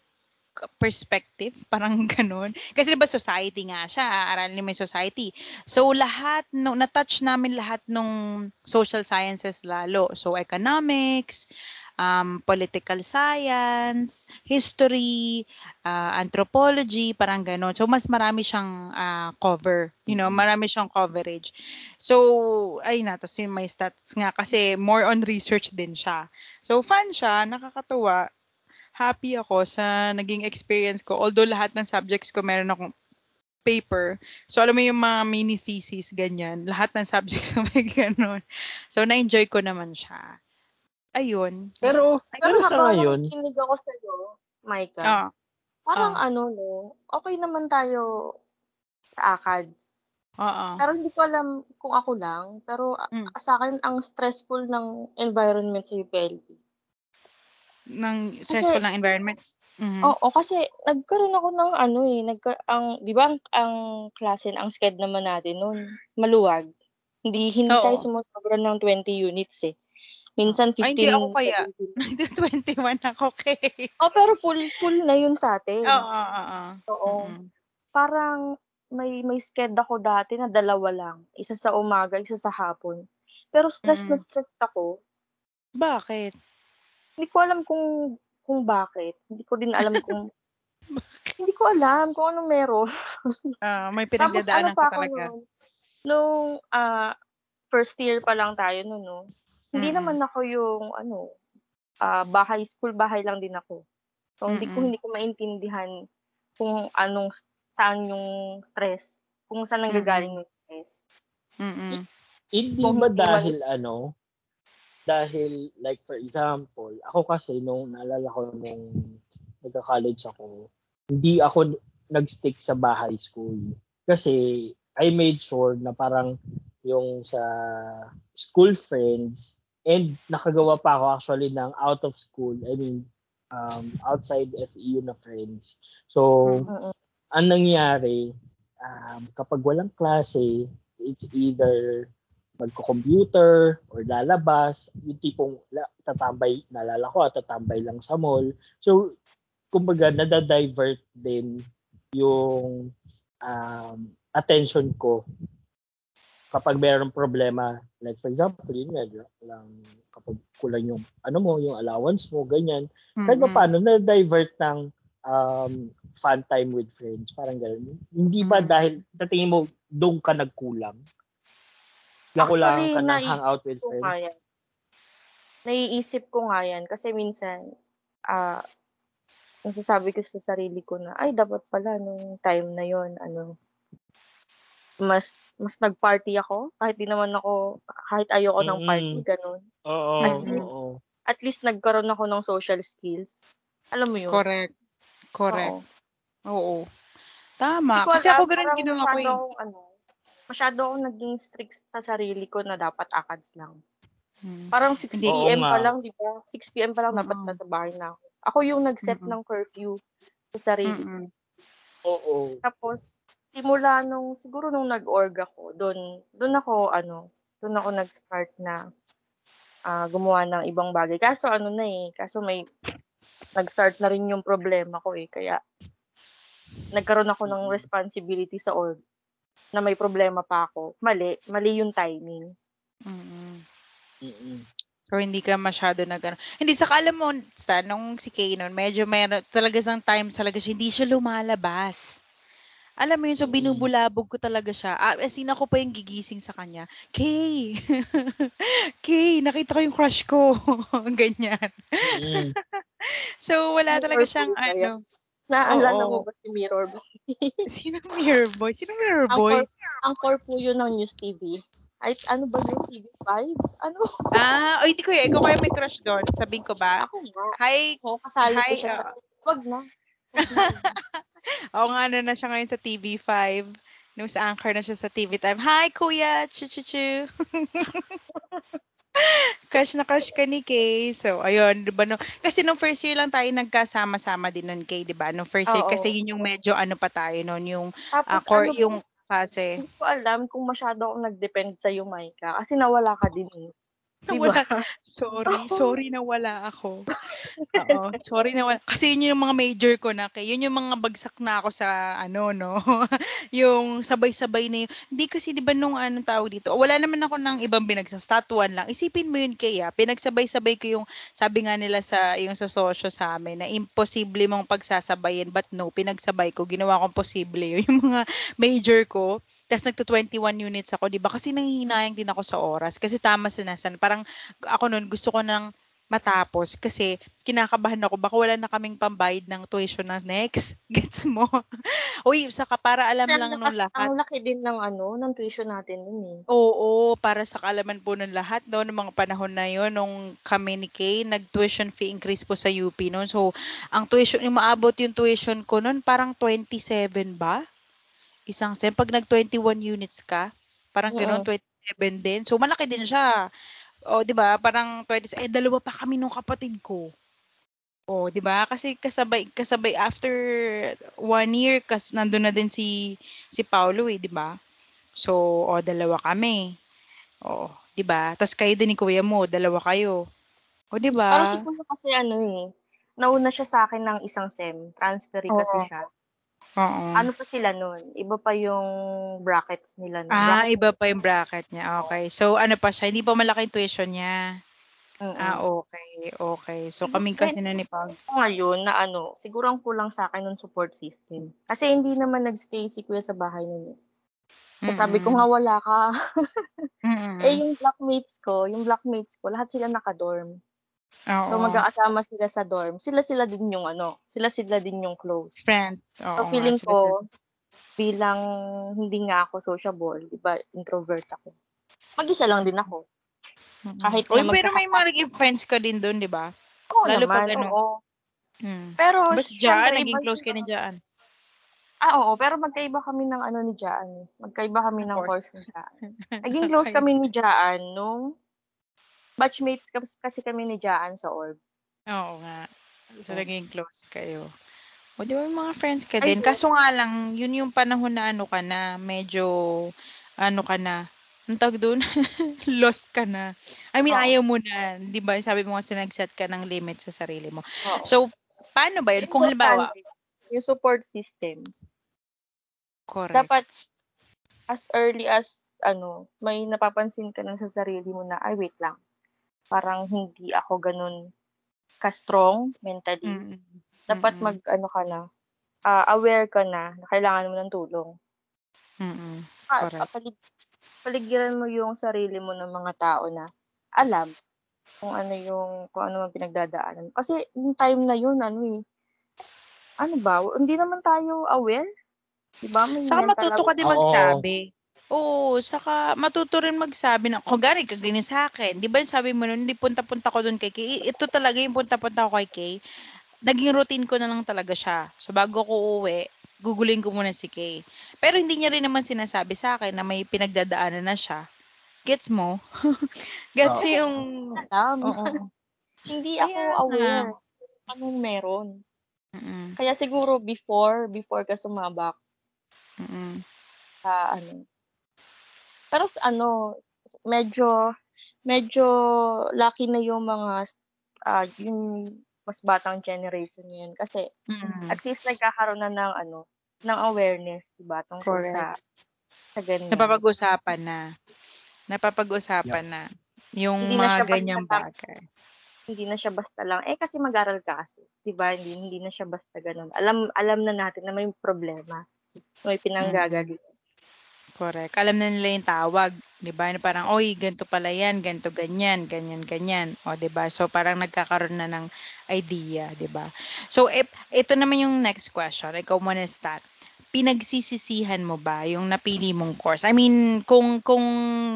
perspective, parang ganun. Kasi diba society nga siya, aralin mo yung society. So lahat, no, na-touch namin lahat nung social sciences lalo. So economics, um, political science, history, uh, anthropology, parang ganun. So mas marami siyang ah, cover, you know, marami siyang coverage. So, ay na, tapos yung may stats nga kasi more on research din siya. So, fun siya, nakakatuwa happy ako sa naging experience ko. Although lahat ng subjects ko meron akong paper. So, alam mo yung mga mini thesis, ganyan. Lahat ng subjects ko may ganun. So, na-enjoy ko naman siya. Ayun. Pero, Pero pero sa ngayon, nakikinig ako sa'yo, Micah, Ah, parang ah. ano no, okay naman tayo sa ACADS. oo. Pero hindi ko alam kung ako lang, pero Mm. sa akin ang stressful ng environment sa UPLB. Ng stressful ng environment. Mhm. Oo, kasi nagkaroon ako ng ano eh, nagka, ang, di ba ang, ang klase, ang sked naman natin noon, maluwag. Hindi, hindi Oo. tayo sumusobra ng 20 units eh. Minsan 15, Ay, hindi ako kaya. 17. 21 ako, okay. Oh, pero full, full na yun sa atin. Oo, oo, oo. Oo. Mhm. Parang may may sked ako dati na dalawa lang. Isa sa umaga, isa sa hapon. Pero stress na Mm. stress ako. Bakit? Hindi ko alam kung kung bakit. Hindi ko din alam kung hindi ko alam kung ano meron. Ah, may Tapos ano pinagdadaanan pa ka talaga. noon, nung ah, first year pa lang tayo noon, no? Hindi Mm-mm. naman ako yung ano, ah, bahay, school bahay lang din ako. So hindi ko Mm-mm. hindi ko maintindihan kung anong saan yung stress, kung saan nanggagaling yung stress. Mm-mm. hindi ba hindi man- dahil ano, dahil like for example, ako kasi nung naalala ko nung nagka-college ako, hindi ako nag-stick sa bahay school. Kasi I made sure na parang yung sa school friends and nakagawa pa ako actually ng out of school, I mean um, outside FEU na friends. So, Mm-mm. ang nangyari, um, kapag walang klase, it's either magko-computer or lalabas, yung tipong la, tatambay, nalala ko, ah, tatambay lang sa mall. So, kumbaga, nadadivert din yung um, attention ko kapag mayroong problema. Like, for example, yun nga, lang, kapag kulang yung, ano mo, yung allowance mo, ganyan. Kahit pa Mm-mm. paano, na-divert ng um, fun time with friends. Parang gano'n. Hindi ba Mm. dahil sa tingin mo, doon ka nagkulang? Nakulangan ka ng nai- hangout with friends? Naiisip ko nga yan kasi minsan, ah, nasasabi ko sa sarili ko na, ay, dapat pala nung time na yon ano, mas mas nag-party ako kahit di naman ako kahit ayoko ng party ganun Oo, Mhm. oo. at least nagkaroon ako ng social skills alam mo yun Correct. Correct. Oo. Oo. Tama. Kasi ako ganun parang ginawa ko eh. ano masyado akong naging strict sa sarili ko na dapat akads lang Hmm. Parang 6 Hindi. Oo p.m. pa lang, di ba? 6 p.m. pa lang dapat Oo. nasa bahay na ako. Ako yung nag-set Mm-mm. ng curfew sa sarili ko. Mm-mm. Oo. Tapos, simula nung, siguro nung nag-org ako, doon, doon ako, ano, doon ako nag-start na ah, gumawa ng ibang bagay. Kaso ano na eh, kaso may, nag-start na rin yung problema ko eh. Kaya, nagkaroon ako ng responsibility sa org na may problema pa ako. Mali, mali yung timing. Mm-mm. Mm-mm. Or hindi ka masyado na gano'n. Hindi, saka alam mo, Stan, nung si Kay nun, medyo meron, talaga sang time talaga siya, hindi siya lumalabas. Alam mo yun, so Mm. binubulabog ko talaga siya. Ah, as in, ako pa yung gigising sa kanya. Kay! Kay, nakita ko yung crush ko. Ganyan. Mm. So, wala talaga siyang, kaya. ano, Naalala mo ba si Mirror sino Mirror Boy? Sino Mirror Ang Boy? core, ang core po yun ng News TV. Ay, ano ba yung TV5? Ano? Ah, o hindi ko yun. Ikaw kaya may crush doon. Sabihin ko ba? Ako nga. Hi, Ako, kasali ko Hi, siya. ah. sa, wag na. Oo nga, ano na siya ngayon sa TV5. News anchor na siya sa TV Time. Hi, Kuya! Chu chu chu. crush na crush ka ni Kay. So, ayun, di ba, no? Kasi nung first year lang tayo nagkasama-sama din nun, Kay, di ba? Nung first year, Oo. kasi yun yung medyo ano pa tayo nun, yung ah, Tapos, core, ano, yung klase. hindi ko alam kung masyado akong nag-depend sa iyo, Maika. Kasi nawala ka din eh. Di ba? Nawala. Sorry, sorry na wala ako. Oo, sorry na wala. Kasi yun yung mga major ko na kay. Yun yung mga bagsak na ako sa ano, no? yung sabay-sabay na yun. Hindi kasi, di ba, nung anong tawag dito, wala naman ako ng ibang binagsastatuan lang. Isipin mo yun kaya, pinagsabay-sabay ko yung, sabi nga nila sa, yung sa sosyo sa amin, na imposible mong pagsasabayin, but no, pinagsabay ko, ginawa kong posible yun. Yung mga major ko, tapos nagto 21 units ako, di ba? Kasi nanghihinayang din ako sa oras. Kasi tama sinasan. Parang ako nun, gusto ko nang matapos kasi kinakabahan ako baka wala na kaming pambayad ng tuition na next. Gets mo? Uy, saka para alam Ang lang nung lahat. Ang laki din ng ano, ng tuition natin nun eh. Oo, para sa kaalaman po ng lahat no, ng mga panahon na yon nung kami ni Kay, nag-tuition fee increase po sa UP noon. So, ang tuition, yung maabot yung tuition ko noon, parang 27 ba? Isang sem. Pag nag-21 units ka, parang gano'n, Oo. 27 din. So, malaki din siya. O, di ba? Parang 20, eh, dalawa pa kami nung kapatid ko. O, di ba? Kasi kasabay, kasabay after one year, kas nandun na din si, si Paulo eh, di ba? So, o, dalawa kami. O, di ba? Tapos kayo din ni kuya mo, dalawa kayo. O, di ba? Pero si Kuya kasi ano eh, nauna siya sa akin ng isang SEM. Transfer kasi Oo. siya. Oo. Ano pa sila nun? Iba pa yung brackets nila nun. Ah, Bracket- iba pa yung bracket niya. Okay. So, ano pa siya? Hindi pa malaki yung tuition niya. Mm-mm. Ah, okay. Okay. So, kaming kasi na ni Pag. Ngayon na ano, siguro ang kulang sa akin ng support system. Kasi hindi naman nagstay si Kuya sa bahay nun. eh. Tapos sabi ko nga wala ka. Eh yung blackmates ko, yung blackmates ko, lahat sila naka-dorm. Oo. So magkakasama sila sa dorm. Sila-sila din yung ano, sila-sila din yung close. Friends. Oo, So nga, feeling sila- ko, bilang hindi nga ako sociable, di ba, introvert ako. Mag-isa lang din ako. Mm-mm. kahit na pero may mga naging friends ka din doon, di ba? Oo Lalo naman, pag ano. oo. Hmm. Pero, dyan, iba naging close ka ni dyan. Ah, oo. Pero magkaiba kami ng ano ni Jaan. eh. Magkaiba kami ng Course. ni Jaan. Naging close kami ni Jaan nung batchmates kas- kasi kami ni Jaan sa org. Oo nga. So, naging close kayo. O, di ba mga friends ka din? Kaso nga lang, yun yung panahon na ano ka na, medyo, ano ka na, ang tawag doon, lost ka na. I mean, Oo. ayaw mo na, di ba? Sabi mo nga, sinag-set ka ng limit sa sarili mo. Oo. So, paano ba yun? Kung halimbawa, yung support system. correct. Dapat as early as ano, may napapansin ka na sa sarili mo na, ay wait lang. Parang hindi ako ganun ka-strong mentally. Mm. Dapat mag, ano ka na, ah, aware ka na na kailangan mo ng tulong. Mm-mm. Ah, Correct. palig, paligiran mo yung sarili mo ng mga tao na alam kung ano yung, kung ano man pinagdadaanan. Kasi yung time na yun, ano eh, ano ba, hindi naman tayo aware. Diba? May Saka matuto ka din magsabi. Oo, saka matuto rin magsabi na, kung gari ka ganyan sa akin. Di ba sabi mo nun, hindi punta-punta ko dun kay Kay. I- Ito talaga yung punta-punta ko kay Kay. Naging routine ko na lang talaga siya. So bago ko uwi, gugulin ko muna si Kay. Pero hindi niya rin naman sinasabi sa akin na may pinagdadaanan na siya. Gets mo? Gets Oo. yung... alam. Oo. hindi ako nga. aware anong meron. Mm-mm. Kaya siguro before, before ka sumabak Mm-mm. sa ano. Pero ano, medyo, medyo lucky na yung mga, ah yung mas batang generation ngayon. Kasi Mm. at least nagkakaroon na ng ano, ng awareness, diba? Tungkol sa, sa ganyan. Napapag-usapan na. Napapag-usapan na. Yung Hindi na mga basta ganyang bagay. Hindi na siya basta lang, eh kasi mag-aral ka kasi. Diba? Hindi, hindi na siya basta ganun. Alam, alam na natin na may problema. May pinanggagalingan. Correct. Alam na nila yung tawag, 'di ba? Parang, oy, ganito pala yan, ganito ganyan, ganyan ganyan. O, 'di ba? So parang nagkakaroon na ng idea, 'di ba? So if ito naman yung next question, ikaw muna start. Pinagsisisihan mo ba yung napili mong course? I mean, kung kung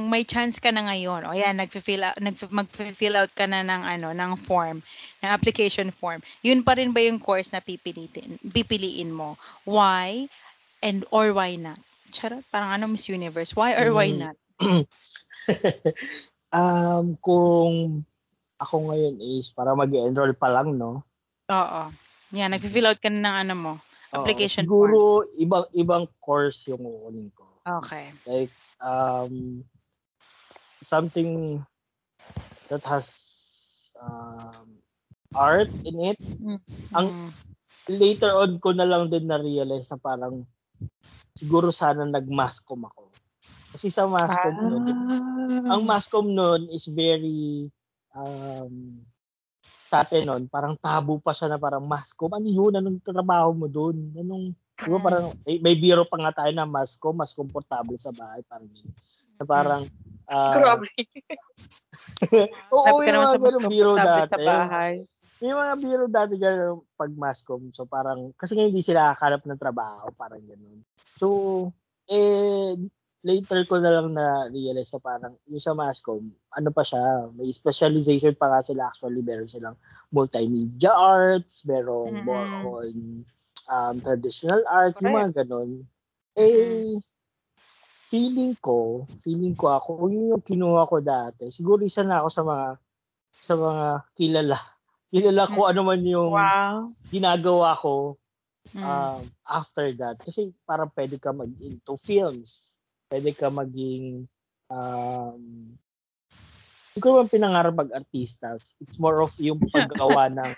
may chance ka na ngayon, o yan, nagfi-fill out, nag mag-fill out ka na ng ano, ng form, ng application form. Yun pa rin ba yung course na pipiliin, pipiliin mo? Why? And or why not? Charot, parang ano Miss Universe. Why or why Mm. not? um, kung ako ngayon is para mag-enroll pa lang, no? Oo. Yan, nagfi-fill out ka na ng ano mo, Oo, application siguro ibang ibang course yung kukunin ko. form. Okay. Like um something that has um art in it. Ang- Mm. Later on ko na lang din na-realize na parang siguro sana nag-mascom ako. Kasi sa mascom nun, Ah. ang mascom nun is very um sa atin nun, parang tabu pa siya na parang mascom. Ano yun? Anong trabaho mo dun? Anong, di ba parang, may, may biro pa nga tayo na mascom, mas komportable sa bahay. Parang yun. Na parang, ah, Grabe. oo, yung mga ganun biro dati. sa bahay. May mga biro dati gano'n pag mascom. So parang, kasi nga hindi sila nakakalap ng trabaho, parang gano'n. So, eh, later ko na lang na realize na parang yung sa mascom, ano pa siya, may specialization pa nga sila actually. Meron silang multimedia arts, meron Mhm. more on um, traditional art, yung mga gano'n. Eh, feeling ko, feeling ko ako, yun yung kinuha ko dati. Siguro isa na ako sa mga sa mga kilala. Kilala ko ano man yung Wow. ginagawa ko Mm. um, after that. Kasi parang pwede ka mag into films. Pwede ka maging um, hindi ko naman pinangarap mag-artista. It's more of yung paggawa ng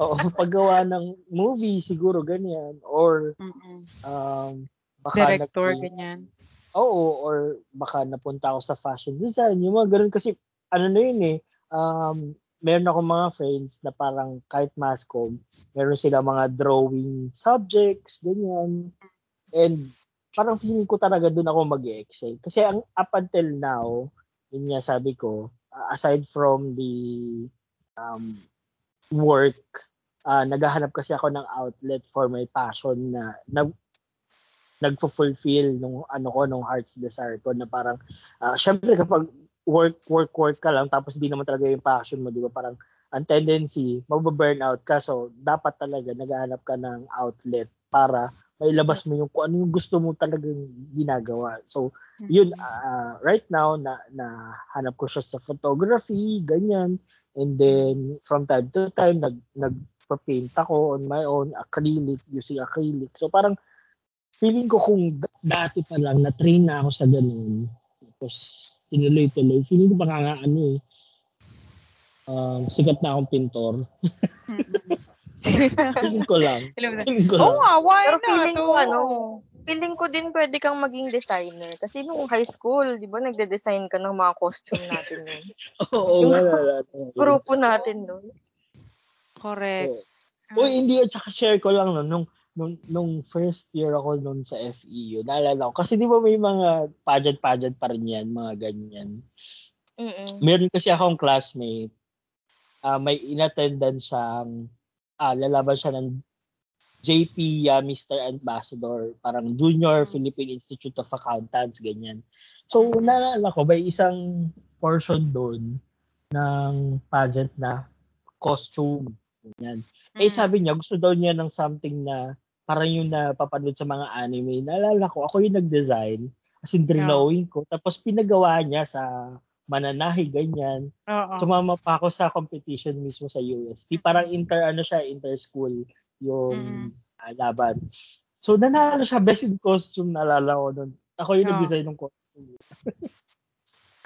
Oo, paggawa ng movie siguro ganyan or Mm-mm. um, baka Director, nag- ganyan. Oo, or baka napunta ako sa fashion design. Yung mga ganun kasi, ano na yun eh, um, meron ako mga friends na parang kahit mascom, meron sila mga drawing subjects, ganyan. And parang feeling ko talaga doon ako mag excel Kasi ang up until now, yun nga sabi ko, uh, aside from the um, work, uh, naghahanap kasi ako ng outlet for my passion na, na nagfo-fulfill nung ano ko nung heart's desire ko na parang ah, syempre kapag work work work ka lang tapos di naman talaga yung passion mo di ba? Parang ang tendency magba-burn out ka. So dapat talaga naghahanap ka ng outlet para mailabas mo yung kung ano yung gusto mo talagang ginagawa. So yun ah, right now na na hanap ko siya sa photography ganyan. And then from time to time nag nagpa-paint ako on my own acrylic using acrylic. So parang feeling ko kung dati pa lang na-train na ako sa ganun, tapos tinuloy-tuloy, feeling ko baka nga ano eh, um, sikat na akong pintor. feeling ko lang. Feeling ko lang. Oo nga, why Pero not? feeling ko, Oo. ano, feeling ko din pwede kang maging designer. Kasi nung high school, di ba, nagde-design ka ng mga costume natin nun. Oo, Yung wala, wala. Grupo natin nun. Correct. Oo. Uy, hindi. At saka share ko lang no, nung, nung, nung first year ako nun sa FEU, naalala ko. Kasi di ba may mga pageant-pageant pa rin yan, mga ganyan. Mm-mm. Meron kasi akong classmate, ah, may in-attendance siyang, ah, lalaban siya ng JP uh, Mr. Ambassador, parang Junior Philippine Institute of Accountants, ganyan. So, naalala ko, may isang portion doon ng pageant na costume. Ganyan. Eh, Mm. sabi niya, gusto daw niya ng something na parang yung napapanood sa mga anime. Naalala ko, ako yung nag-design. As in, drawing ko. Tapos pinagawa niya sa mananahi, ganyan. Oo. Sumama pa ako sa competition mismo sa UST. Parang inter, ano siya, inter-school yung Mm. ah, laban. So, nanalo siya best in costume, naalala ko nun. Ako yung Oo. nag-design ng costume.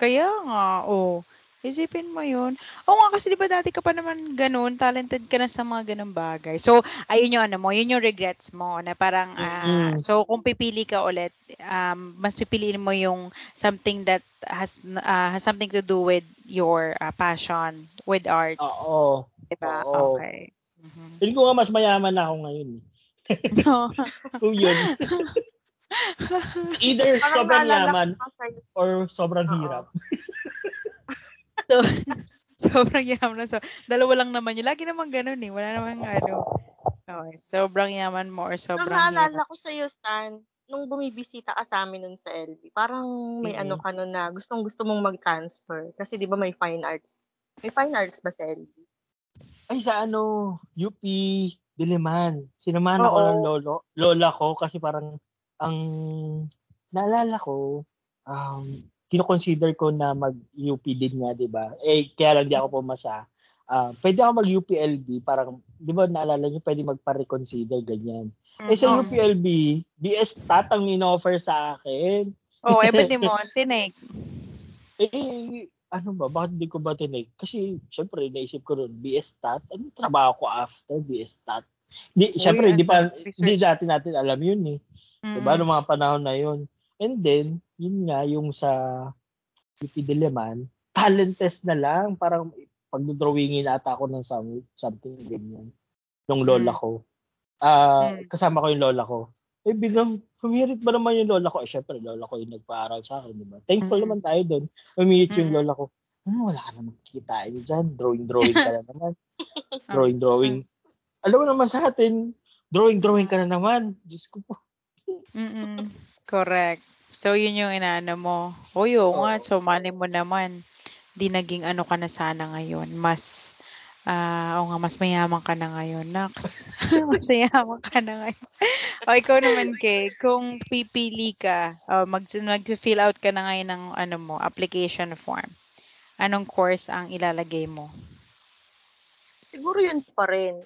Kaya nga, oh. Isipin mo yun. Oo nga, kasi di ba dati ka pa naman ganun, talented ka na sa mga ganun bagay. So, ayun yung ano mo, yun yung regrets mo, na parang, Mm-mm. so kung pipili ka ulit, um, mas pipiliin mo yung something that has ah, has something to do with your ah, passion, with arts. Oo. Diba? Oo. Okay. Mhm. Feeling ko nga mas mayaman na ako ngayon. eh. Kung yun. It's either Parang sobrang yaman or sobrang Oo. hirap. so, sobrang yaman na. So, dalawa lang naman yun. Lagi naman ganun eh. Wala namang ano. Okay. Sobrang yaman mo or Pero sobrang hirap. naalala ko sa'yo, Stan, nung bumibisita ka sa amin nun sa LB, parang may Mm-mm. ano ka nun na gustong gusto mong mag-transfer. Kasi di ba may fine arts? May fine arts ba sa LB? Ay, sa ano, UP Diliman. Sinamahan ako Oo. ng lolo, lola ko kasi parang ang naalala ko, um, kino-consider ko na mag-UP din nga, di ba? Eh, kaya lang di ako pumasa. Ah, pwede ako mag-UPLB, parang, di ba naalala niyo, pwede magpa-reconsider, ganyan. Eh, sa Oo. UPLB, BS Tat ang in-offer sa akin. Oh, eh, di mo tinake? Eh, ano ba, bakit hindi ko ba tinake? Kasi, syempre, naisip ko rin, BS Stat, anong trabaho ko after BS Stat? Di, Uy, syempre, hindi pa, research. hindi dati natin alam yun eh. Mm. Diba, noong mga panahon na yun. And then, yun nga, yung sa UP Diliman, talent test na lang, parang pag-drawingin ata ako ng some, something ganyan. Nung lola Mm. ko. Ah, Mm. kasama ko yung lola ko. Eh, biglang, humirit ba naman yung lola ko? Eh, syempre, lola ko yung nagpaaral sa akin, di ba? Thankful Mm. naman tayo doon. Humirit yung Mm. lola ko. Ano, wala ka naman kikitain dyan. Drawing, drawing ka na naman. Drawing, drawing. Alam mo naman sa atin, drawing, drawing ka na naman. Diyos ko po. Mm-mm. Correct. So, yun yung inaano mo. O, yun nga. Oo. So, mali mo naman. Di naging ano ka na sana ngayon. Mas, ah, o nga, mas mayaman ka na ngayon. Naks. mas mayaman ka na ngayon. o, ikaw naman, Kay. Kung pipili ka, o, mag, mag-fill out ka na ngayon ng ano mo, application form. Anong course ang ilalagay mo? Siguro yun pa rin.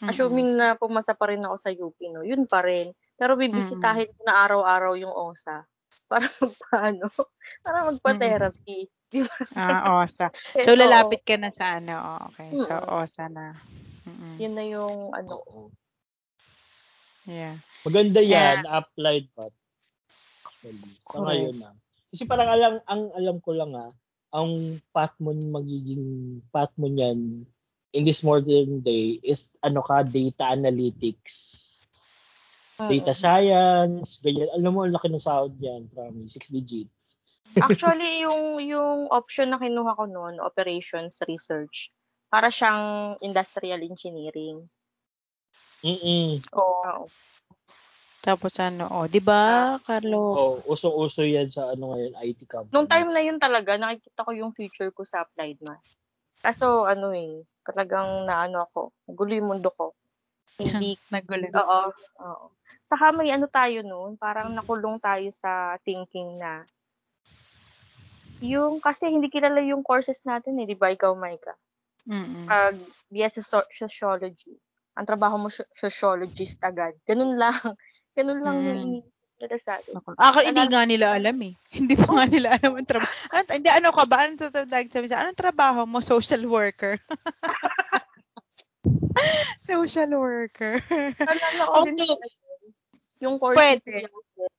Mm-mm. Assuming na pumasa pa rin ako sa UP, no? Yun pa rin. Pero bibisitahin ko na araw-araw yung OSA. Para magpaano? Para magpa-therapy. Di ba? Ah, OSA. Eh, So, oo, lalapit ka na sa ano. Oh, okay. So, Mm-mm. OSA na. Mm-mm. Yun na yung ano. Yeah. Maganda yan, applied pa. Sa ngayon na. Kasi parang alam, ang alam ko lang ah, ang path mo magiging path mo niyan in this modern day is ano ka, data analytics, data science, ganyan. Alam mo, ang laki ng sahod yan, promise, six digits. Actually, yung yung option na kinuha ko noon, operations research, para siyang industrial engineering. Mm-mm. Oo. Tapos ano, oh, 'di ba, Carlo? Oh, uso-uso yan sa ano ngayon, IT company. Nung time na yun talaga, nakikita ko yung future ko sa applied math. Kaso, ano eh, talagang naano ako, nagulo yung mundo ko. Hindi, Nagulo. oo, oo. Saka may ano tayo noon, parang nakulong tayo sa thinking na yung, kasi hindi kilala yung courses natin eh, di ba ikaw, Maika? Mm. Pag BS so- Sociology, ang trabaho mo so- sociologist agad. Ganun lang. Ganun lang Mm. yung iniintala sa atin. Ako, hindi nga nila alam eh. Hindi pa nga nila alam ang trabaho. Ano, hindi, ano ka ba? Anong tatawag sabi sa, anong trabaho mo? Social worker. Social worker. Naalala ko din Also, talaga yung course pwede.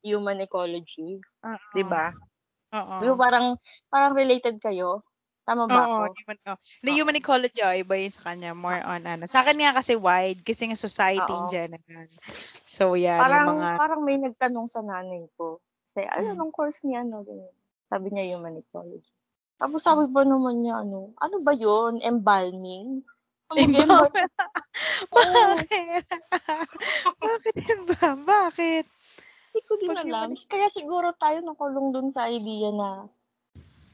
human ecology, Oo. 'di ba? Oo. Yung parang parang related kayo. Tama ba Oo, ako? human, oh. Na human ecology, oh, iba yun sa kanya. More on, ano. Sa akin nga kasi wide, kasi nga society in Oo. general. So, yan, Parang, mga, parang may nagtanong sa nanay ko. Kasi, ano, Mm. anong course niya, ano, ganyan. Sabi niya, human ecology. Tapos sabi pa naman niya, ano, ano ba yun? Embalming? Ang mag-embalm. bakit? bakit ba? Bakit? Hindi ko din alam. Kaya siguro tayo nakulong dun sa idea na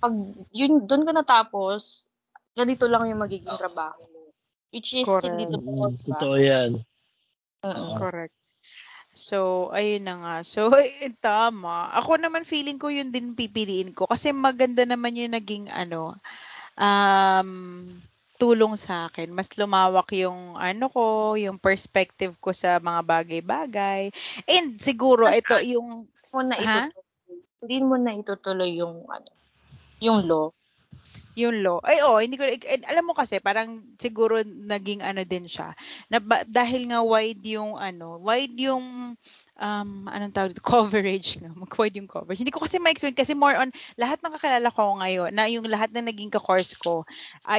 pag yun, dun ka natapos, ganito lang yung magiging trabaho mo. Which is, Correct. hindi totoo, Mm, totoo yan. Oo. Correct. So, ayun na nga. So, eh, tama. Ako naman feeling ko yun din pipiliin ko kasi maganda naman yung naging ano, um, tulong sa akin. Mas lumawak yung ano ko, yung perspective ko sa mga bagay-bagay. And siguro ito yung mo na Ha? Hindi mo na itutuloy yung, ano, yung law. Yung law. Ay, oh, hindi ko, eh, alam mo kasi, parang siguro naging ano din siya. Na, ba- dahil nga wide yung, ano, wide yung, um, anong tawag dito, coverage nga. Mag-wide yung coverage. Hindi ko kasi ma-explain kasi more on, lahat ng kakilala ko ngayon, na yung lahat na naging ka-course ko,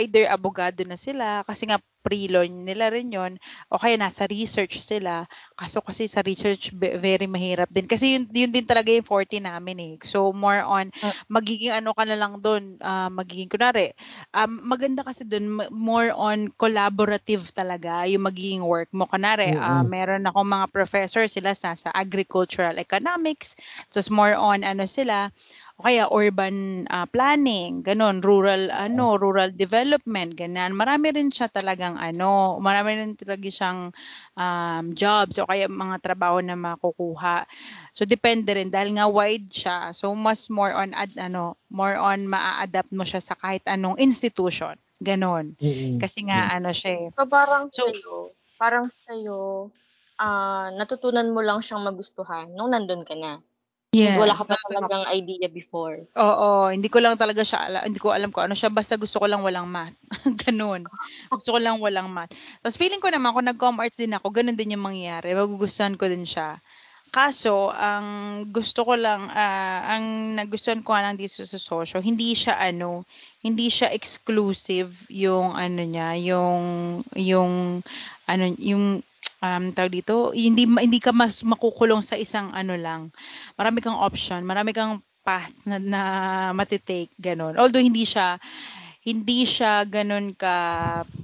either abogado na sila, kasi nga pre-law nila rin yon o kaya nasa research sila. Kaso kasi sa research, very mahirap din. Kasi yun, yun din talaga yung 40 namin eh. So, more on, Ah. magiging ano ka na lang doon, ah, magiging, kunwari, um, maganda kasi doon, more on collaborative talaga yung magiging work mo. Kunwari, Mm-mm. meron akong mga professor, sila sa, sa agricultural economics, tapos more on ano sila, o kaya urban ah, planning, ganun, rural ano, rural development, ganyan. Marami rin siya talagang ano, marami rin talaga siyang um, jobs o kaya mga trabaho na makukuha. So depende rin dahil nga wide siya. So mas more on ad, ano, more on maa-adapt mo siya sa kahit anong institution. Ganon. Mm-mm. Kasi nga ano siya eh. So, parang So- sa'yo, parang sa'yo, ah, natutunan mo lang siyang magustuhan nung nandun ka na. Yes. Wala ka pa talagang idea before. Oo, hindi ko lang talaga siya alam, hindi ko alam kung ano siya, basta gusto ko lang walang math. ganun. Gusto ko lang walang math. Tapos feeling ko naman, kung nag-com arts din ako, ganun din yung mangyayari. Magugustuhan ko din siya. Kaso, ang gusto ko lang, ah, ang nagustuhan ko nga lang dito sa sosyo, hindi siya ano, hindi siya exclusive yung ano niya, yung, yung, ano, yung, um, tawag dito, hindi, hindi ka mas makukulong sa isang ano lang. Marami kang option, marami kang path na, na matitake, ganun. Although hindi siya, hindi siya ganun ka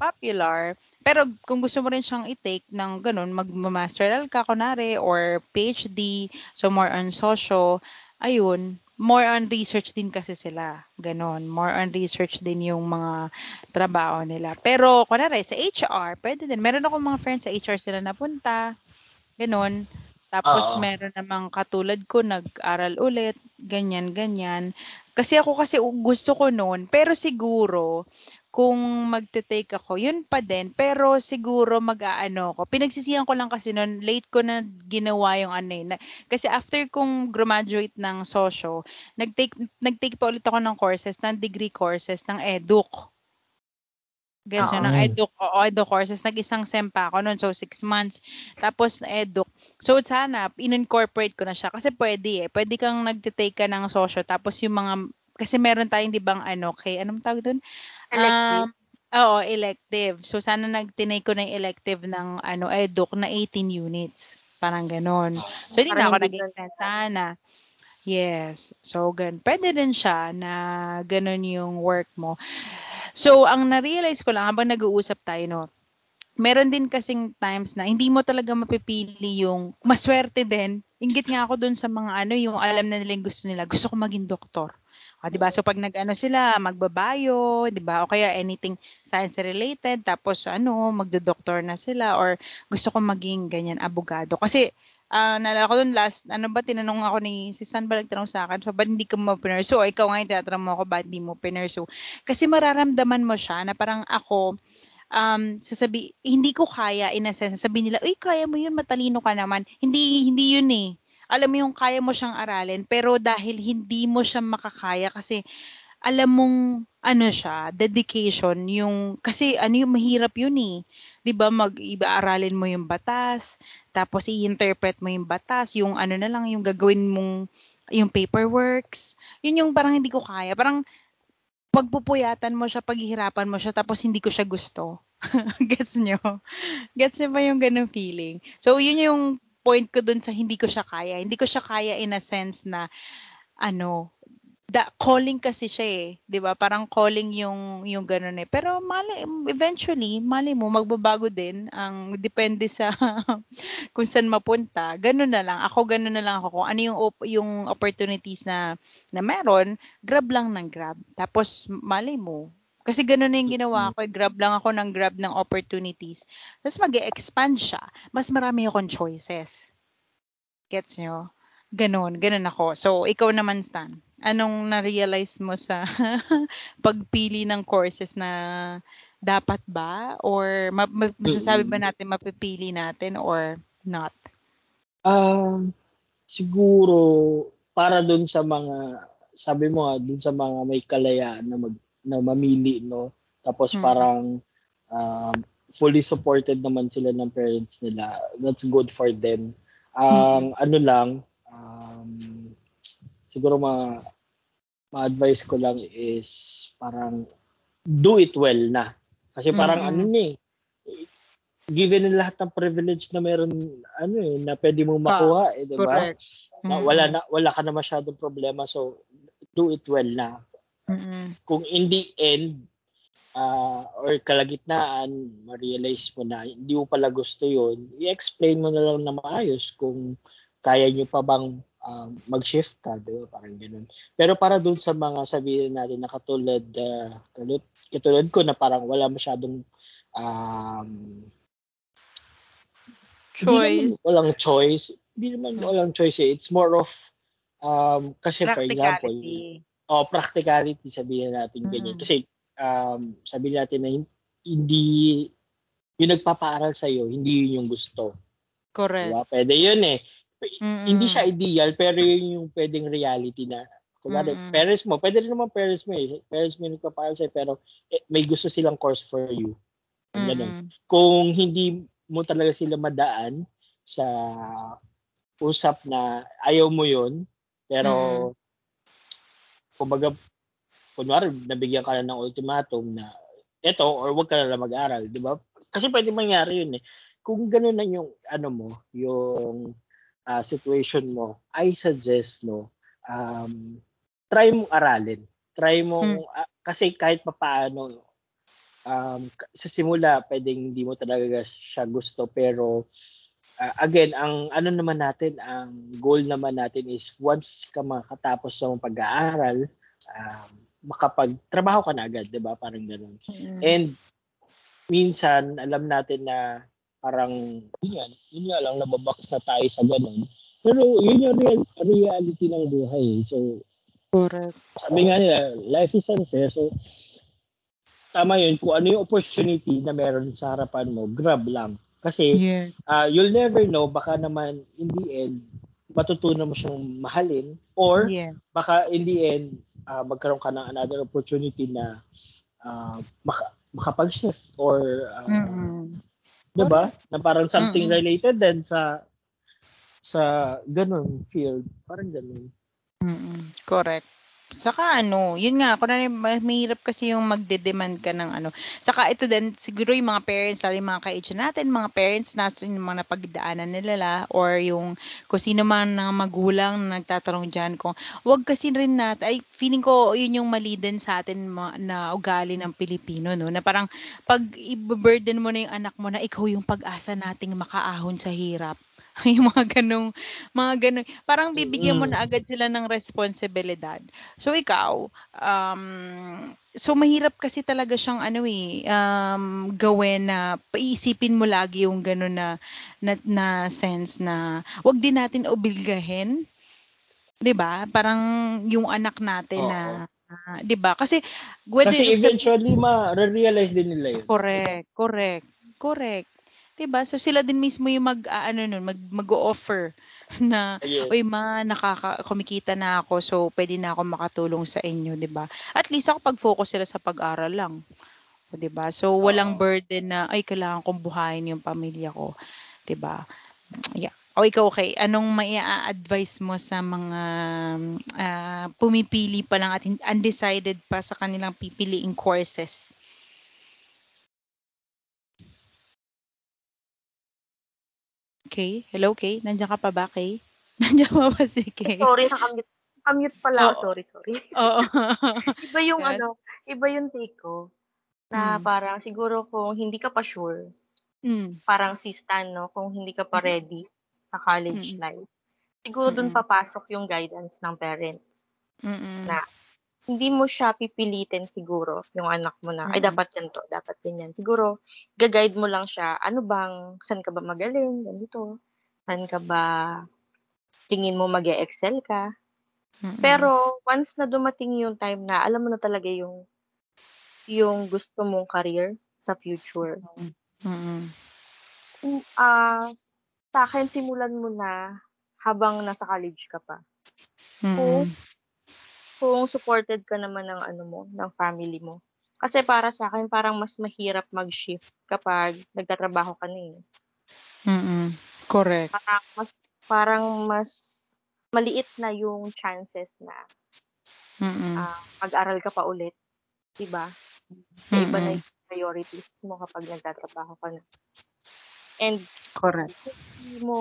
popular, pero kung gusto mo rin siyang i-take ng ganun, mag-masteral ka, kunwari, or PhD, so more on socio, ayun, more on research din kasi sila. Ganon. More on research din yung mga trabaho nila. Pero, kunwari, sa HR, pwede din. Meron akong mga friends sa HR sila napunta. Ganon. Tapos, Oo. meron namang katulad ko, nag-aral ulit. Ganyan, ganyan. Kasi ako kasi gusto ko noon. Pero siguro, kung magte-take ako, yun pa din. Pero siguro mag-aano ko. Pinagsisihan ko lang kasi noon, late ko na ginawa yung ano eh. Na- kasi after kong graduate ng socio, nag-take, nag-take pa ulit ako ng courses, ng degree courses, ng EDUC. Guys, Oo. yun, ng EDUC, o EDUC courses. Nag-isang SEM pa ako noon, so six months. Tapos EDUC. So sana, in-incorporate ko na siya. Kasi pwede eh. Pwede kang nagte-take ka ng socio, tapos yung mga, kasi meron tayong di bang ano, kay, anong tawag doon? Elective. Um, oo, elective. So, sana nagtinay ko na yung elective ng ano, EDUC na 18 units. Parang ganon. So, hindi na ako hindi nag ka- sana. Yes. So, gan pwede din siya na ganon yung work mo. So, ang na-realize ko lang habang nag-uusap tayo, no, meron din kasing times na hindi mo talaga mapipili yung maswerte din. Ingit nga ako dun sa mga ano, yung alam na nila yung gusto nila. Gusto ko maging doktor. Ah, 'di ba? So pag nag-ano sila, magbabayo, 'di ba? O kaya anything science related, tapos ano, magdo-doktor na sila or gusto ko maging ganyan abogado. Kasi ah naalala ko dun last, ano ba, tinanong ako ni, si San ba nagtanong sa akin, so, ba't hindi ka mo pinursu? O ikaw nga yung tinatanong mo ako, ba't hindi mo pinursu? Kasi mararamdaman mo siya na parang ako, um, sasabi, hindi ko kaya in a sense, sabi nila, uy, kaya mo yun, matalino ka naman. Hindi, hindi yun eh. Alam mo yung kaya mo siyang aralin, pero dahil hindi mo siya makakaya kasi alam mong ano siya, dedication, yung, kasi ano yung mahirap yun eh. ba mag-iba-aralin mo yung batas, tapos i-interpret mo yung batas, yung ano na lang, yung gagawin mong, yung paperworks. Yun yung parang hindi ko kaya. Parang, magpupuyatan mo siya, paghihirapan mo siya, tapos hindi ko siya gusto. Gets nyo? Gets nyo ba yung ganung feeling? So, yun yung point ko dun sa hindi ko siya kaya. Hindi ko siya kaya in a sense na, ano, da, calling kasi siya eh, 'di ba? Parang calling yung yung ganun eh. Pero mali eventually, mali mo magbabago din ang depende sa kung saan mapunta. Ganun na lang. Ako ganun na lang ako kung ano yung op- yung opportunities na na meron, grab lang ng grab. Tapos mali mo, kasi ganun na yung ginawa ko, eh, grab lang ako ng grab ng opportunities. Tapos mag expand siya. Mas marami akong choices. Gets nyo? Ganun, ganun ako. So, ikaw naman, Stan anong na-realize mo sa pagpili ng courses na dapat ba or ma- ma- masasabi ba natin mapipili natin or not? Um, siguro para doon sa mga sabi mo nga doon sa mga may kalayaan na mag na mamili no tapos Hmm. parang um, fully supported naman sila ng parents nila that's good for them ang ano lang um, siguro ma ma-advise ko lang is parang do it well na kasi parang Mm-mm. ano ni given na lahat ng privilege na meron ano eh na pwede mong makuha eh di ba Correct. na Mm. wala na wala ka na masyadong problema so do it well na Kung in the end ah, or kalagitnaan ma-realize mo na hindi mo pala gusto yon i-explain mo na lang na maayos kung kaya nyo pa bang um, mag-shift ka, di ba? Parang ganun. Pero para dun sa mga sabihin natin na katulad, ah, katulad, katulad ko na parang wala masyadong um, Choice. naman walang choice. Hindi naman walang choice eh. It's more of um, kasi for example, Practicality. oh, practicality sabihin natin ganyan. Mm. Kasi um, sabihin natin na hin- hindi yung nagpapaaral sa iyo, hindi yun yung gusto. Correct. Diba? Pwede yun eh. Mm-mm. Hindi siya ideal, pero yun yung pwedeng reality na Kunwari, Mm-mm. parents mo, pwede rin naman parents mo eh. Parents mo yung nagpapaaral sa'yo, pero eh, may gusto silang course for you. Ganun. Mm-mm. Kung hindi mo talaga sila madaan sa usap na ayaw mo yun, pero Mm. Kumbaga, kunwari, nabigyan ka na ng ultimatum na eto or wag ka na lang mag-aral, di ba? Kasi pwede mangyari yun eh. Kung gano'n na yung, ano mo, yung ah, situation mo, I suggest, no, um, try mong aralin. Try mong, ah, kasi kahit papaano, um, sa simula, pwedeng hindi mo talaga siya gusto, pero ah, again, ang ano naman natin, ang goal naman natin is once ka makatapos ng pag-aaral, um, makapagtrabaho ka na agad, 'di ba? Parang ganoon. Mm-mm. And minsan alam natin na parang yun yan, yun nga lang nababox na tayo sa ganun. Pero yun yung real, reality ng buhay. So, Correct. sabi nga nila, life is unfair. So, tama yun. Kung ano yung opportunity na meron sa harapan mo, grab lang. Kasi Yeah. ah, you'll never know, baka naman in the end, matutunan mo siyang mahalin or Yeah. baka in the end, ah, magkaroon ka ng another opportunity na ah, maka, makapag-shift or ah, Mm-mm. 'di ba? Na parang something Mm-mm. related din sa sa ganun field, parang ganun. Mm, correct. Saka ano, yun nga, kung ano, ma- mahirap kasi yung magde-demand ka ng ano. Saka ito din, siguro yung mga parents, lalo yung mga ka-age natin, mga parents na yung mga napagdaanan nila la, or yung kung sino man ng magulang na nagtatanong dyan kung wag kasi rin natin, ay feeling ko yun yung mali din sa atin ma- na ugali ng Pilipino, no? Na parang pag i-burden mo na yung anak mo na ikaw yung pag-asa nating makaahon sa hirap. yung mga ganong mga ganun. Parang bibigyan mo na agad sila ng responsibilidad. So ikaw, um, so mahirap kasi talaga siyang ano eh, um, gawin na paisipin mo lagi yung gano'n na, na, na sense na wag din natin obligahin. 'Di ba? Parang yung anak natin Oo. na ah, 'di ba? Kasi whether Kasi eventually ma-realize din nila yun. Correct, correct, correct. 'Di ba? So sila din mismo yung mag ah, ano nun, mag mag-offer na Yes. Uy, ma, nakaka kumikita na ako, so pwede na ako makatulong sa inyo, 'di ba? At least ako pag-focus sila sa pag-aral lang. 'di ba? So walang Oo. burden na ay kailangan kong buhayin yung pamilya ko, 'di ba? Yeah. O ikaw, okay, anong maia-advise mo sa mga ah, pumipili pa lang at undecided pa sa kanilang pipiliing courses? Okay, hello Kay. Nandiyan ka pa ba, Kay? Nandiyan pa ba si Kay? Sorry, nakamute. Nakamute pala. Oo. Sorry, sorry. Oo. iba yung Yan. ano, iba yung take ko. Na Mm. parang siguro kung hindi ka pa sure, Mm. parang si Stan, no? Kung hindi ka pa ready sa college Mm-mm. life. Siguro dun Mm-mm. papasok yung guidance ng parents. Mm-mm. Na hindi mo siya pipilitin siguro yung anak mo na, ay Mm-mm. dapat yan to, dapat ganyan. Siguro, gaguide mo lang siya, ano bang, saan ka ba magaling, ganito. Saan ka ba, tingin mo mag excel ka. Mm-mm. Pero, once na dumating yung time na, alam mo na talaga yung, yung gusto mong career sa future. Mm-mm. Kung, ah, sa akin, simulan mo na habang nasa college ka pa. Mm-mm. kung supported ka naman ng ano mo, ng family mo. Kasi para sa akin, parang mas mahirap mag-shift kapag nagtatrabaho ka na eh. Mm-mm. Correct. Parang mas, parang mas maliit na yung chances na Mm-mm. ah, mag-aral ka pa ulit. Diba? So, iba na yung priorities mo kapag nagtatrabaho ka na. And Correct. kung mo,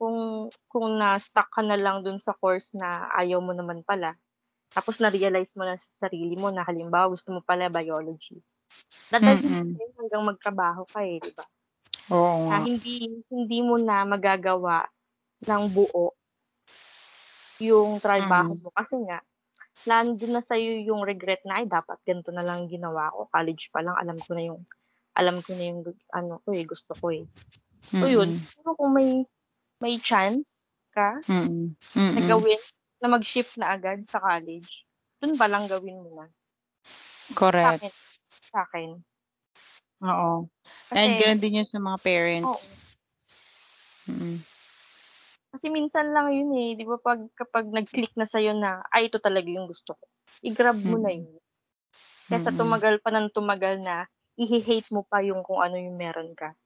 kung, kung na-stuck ka na lang dun sa course na ayaw mo naman pala, tapos na-realize mo na sa sarili mo na halimbawa gusto mo pala biology. Dadalhin Mm-mm. mo hanggang magtrabaho ka eh, di ba? Oo Na hindi, hindi mo na magagawa ng buo yung trabaho mo. Kasi nga, nandun na sa'yo yung regret na, ay, dapat ganito na lang ginawa ko. College pa lang, alam ko na yung, alam ko na yung, ano ko eh, gusto ko eh. So, yun. Mm-mm. Siguro kung may, may chance ka Mm-mm. na Mm-mm. gawin, na mag-shift na agad sa college, dun pa lang gawin mo na. Sa Correct. akin. Sa akin. Oo. Kasi, And ganoon din yun sa mga oo. parents. Mm-mm. Kasi minsan lang yun eh, di ba pag kapag nag-click na sa'yo na, ay, ito talaga yung gusto ko. I-grab mo na Mm-mm. yun. Kesa Mm-mm. tumagal pa ng tumagal na, i-hate mo pa yung kung ano yung meron ka.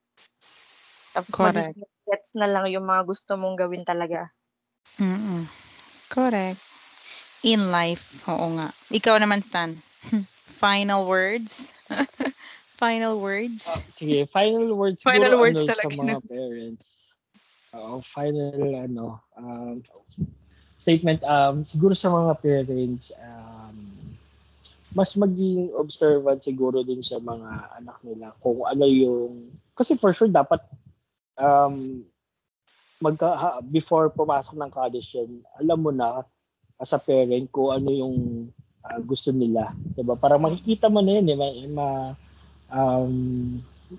Tapos Correct. magiging gets na lang yung mga gusto mong gawin talaga. Mm-mm. Correct. In life. Oo nga. Ikaw naman, Stan. Final words? Final words? Ah, sige, final words Final siguro words ano sa talaga, mga parents. Oo, final ano, um, statement um siguro sa mga parents um mas maging observant siguro din sa mga anak nila kung ano yung kasi for sure dapat um magka ha- before pumasok ng college yun, alam mo na as a parent kung ano yung ah, gusto nila, 'di ba? Para makikita mo na yun, eh, ma- ma- um,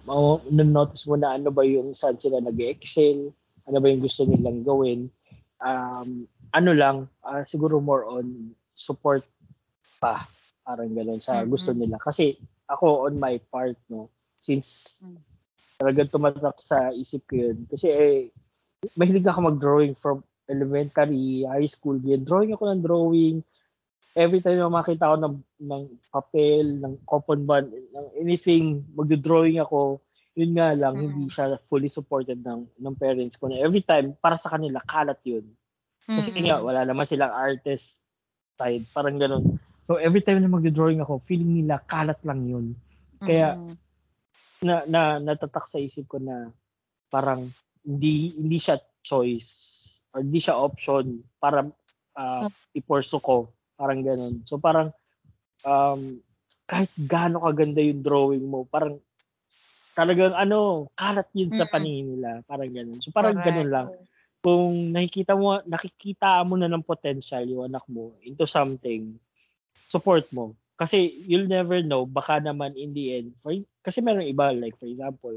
ma- notice mo na ano ba yung saan sila nag-excel, ano ba yung gusto nilang gawin. Um, ano lang, ah, siguro more on support pa, parang gano'n sa gusto nila. Kasi ako on my part, no, since Mm. talagang tumatak sa isip ko yun. Kasi eh, mahilig ako mag-drawing from elementary, high school, yun. Drawing ako ng drawing. Every time na makita ko ng, ng papel, ng coupon bond, ng anything, magdo-drawing ako, yun nga lang, Mm. hindi siya fully supported ng, ng parents ko. Na every time, para sa kanila, kalat yun. Kasi Mm-mm. nga, wala naman silang artist side, parang ganun. So every time na magdo-drawing ako, feeling nila kalat lang yun. Kaya, Mm-mm. na, na natatak sa isip ko na parang hindi hindi siya choice or hindi siya option para uh, i-pursue ko. Parang ganun. So parang um, kahit gaano kaganda yung drawing mo parang talagang ano kalat yun sa paningin nila. Parang ganun. So parang Correct. ganun lang. Kung nakikita mo nakikita mo na ng potential yung anak mo into something support mo. Kasi you'll never know. Baka naman in the end for kasi meron iba like for example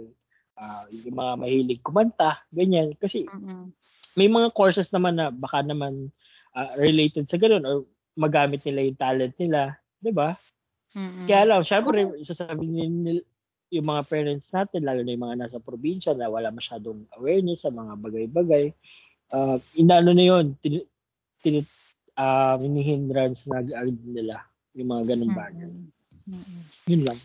ah, yung mga mahilig kumanta ganyan kasi Mm-mm. may mga courses naman na baka naman ah, related sa ganun or magamit nila yung talent nila 'di ba Mm-mm. kaya lang syempre sasabihin nila yung mga parents natin lalo na yung mga nasa probinsya na wala masyadong awareness sa mga bagay-bagay uh, inaano na yun tin, tin, uh, hinihindrance na nila yung mga ganung bagay. Mm-mm. yun lang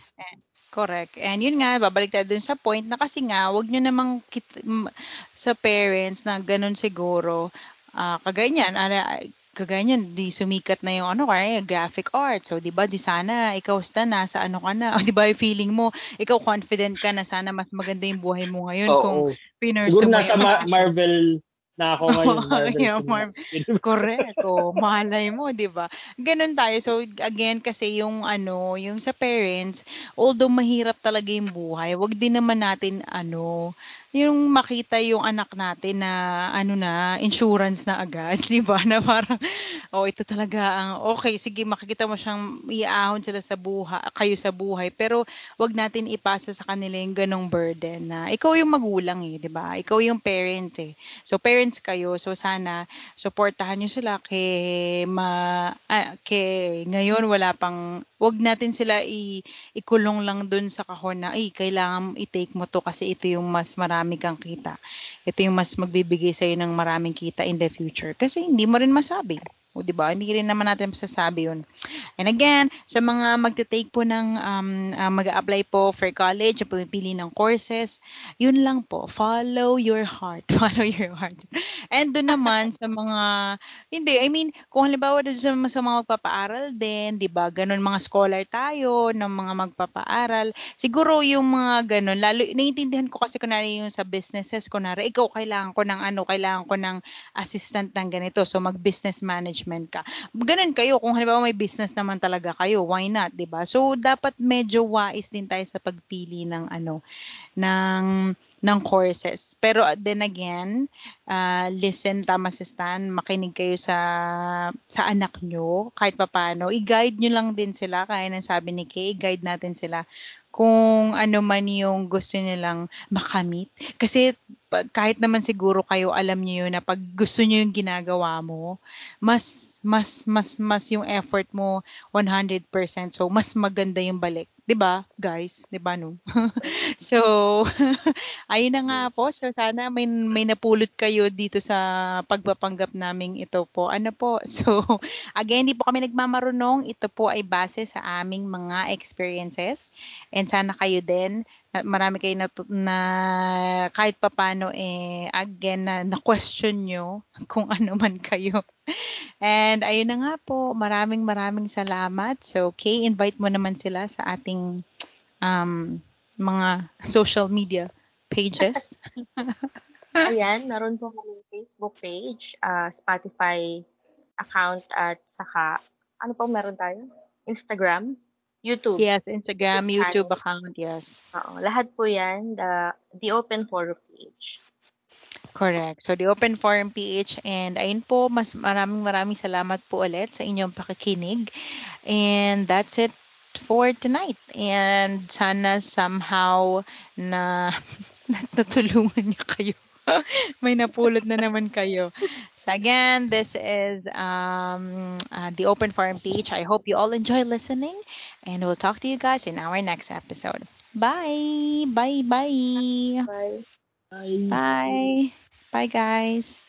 Correct. And yun nga, babalik tayo dun sa point na kasi nga, wag nyo namang kit- m- sa parents na ganun siguro, ah kagaya niyan, ala, kagaya niyan, di sumikat na yung ano, kaya graphic art. So, di ba, di sana, ikaw sta, nasa ano ka na, di ba, yung feeling mo, ikaw confident ka na sana mas maganda yung buhay mo ngayon kung Oo. pinurse Siguro nasa Ma- Marvel na ako ngayon. Marvel Yeah. Correct. O, malay mo, 'di ba? Ganun tayo. So again kasi yung ano, yung sa parents, although mahirap talaga yung buhay, wag din naman natin ano, yung makita yung anak natin na ano na, insurance na agad, 'di ba? Na parang oh, ito talaga ang okay, sige, makikita mo siyang iaahon sila sa buhay, kayo sa buhay, pero wag natin ipasa sa kanila yung ganong burden na ikaw yung magulang eh, 'di ba? Ikaw yung parent eh. So parents kayo, so sana suportahan niyo sila kay ma ah, kay ngayon wala pang wag natin sila i, ikulong lang dun sa kahon na ay kailangan i-take mo to kasi ito yung mas marami kang kita. Ito yung mas magbibigay sa ng maraming kita in the future kasi hindi mo rin masabi. O, di ba? Hindi rin naman natin masasabi yun. And again, sa mga magte-take po ng, um, uh, mag-apply po for college, o pumipili ng courses, yun lang po. Follow your heart. Follow your heart. And doon naman sa mga, hindi, I mean, kung halimbawa doon sa, sa mga magpapaaral din, di ba, ganun mga scholar tayo, ng mga magpapaaral, siguro yung mga ganun, lalo, naiintindihan ko kasi kunwari yung sa businesses, kunwari, ikaw kailangan ko ng ano, kailangan ko ng assistant ng ganito, so mag-business management ka. Ganun kayo, kung halimbawa may business naman talaga kayo, why not, di ba? So, dapat medyo wise din tayo sa pagpili ng ano, ng ng courses. Pero uh, then again, uh, listen tama si Stan, makinig kayo sa sa anak nyo kahit papaano. I-guide nyo lang din sila, kaya nang sabi ni Kay, i-guide natin sila kung ano man yung gusto nilang makamit. Kasi kahit naman siguro kayo alam niyo yun na pag gusto niyo yung ginagawa mo, mas mas mas mas yung effort mo 100%. So mas maganda yung balik. 'Di ba, guys? 'Di ba no? so ayun na nga po. So sana may may napulot kayo dito sa pagpapanggap naming ito po. Ano po? So again, hindi po kami nagmamarunong. Ito po ay base sa aming mga experiences. And sana kayo din marami kayo na, na kahit papano eh again na, na question nyo kung ano man kayo. And ayun na nga po, maraming maraming salamat. So, Kay, invite mo naman sila sa ating um, mga social media pages. Ayan, naroon po kami Facebook page, ah, Spotify account at saka ano pa meron tayo? Instagram, YouTube. yes, Instagram, YouTube YouTube account, yes. Oo, lahat po 'yan, the the Open Forum page. Correct. So, the Open Forum PH and ayun po, mas maraming maraming salamat po ulit sa inyong pakikinig. And that's it for tonight. And sana somehow na natulungan niyo kayo. May napulot na naman kayo. So again, this is um, uh, the Open Forum PH. I hope you all enjoy listening and we'll talk to you guys in our next episode. Bye. Bye. Bye. Bye. Bye. Bye. Bye, guys.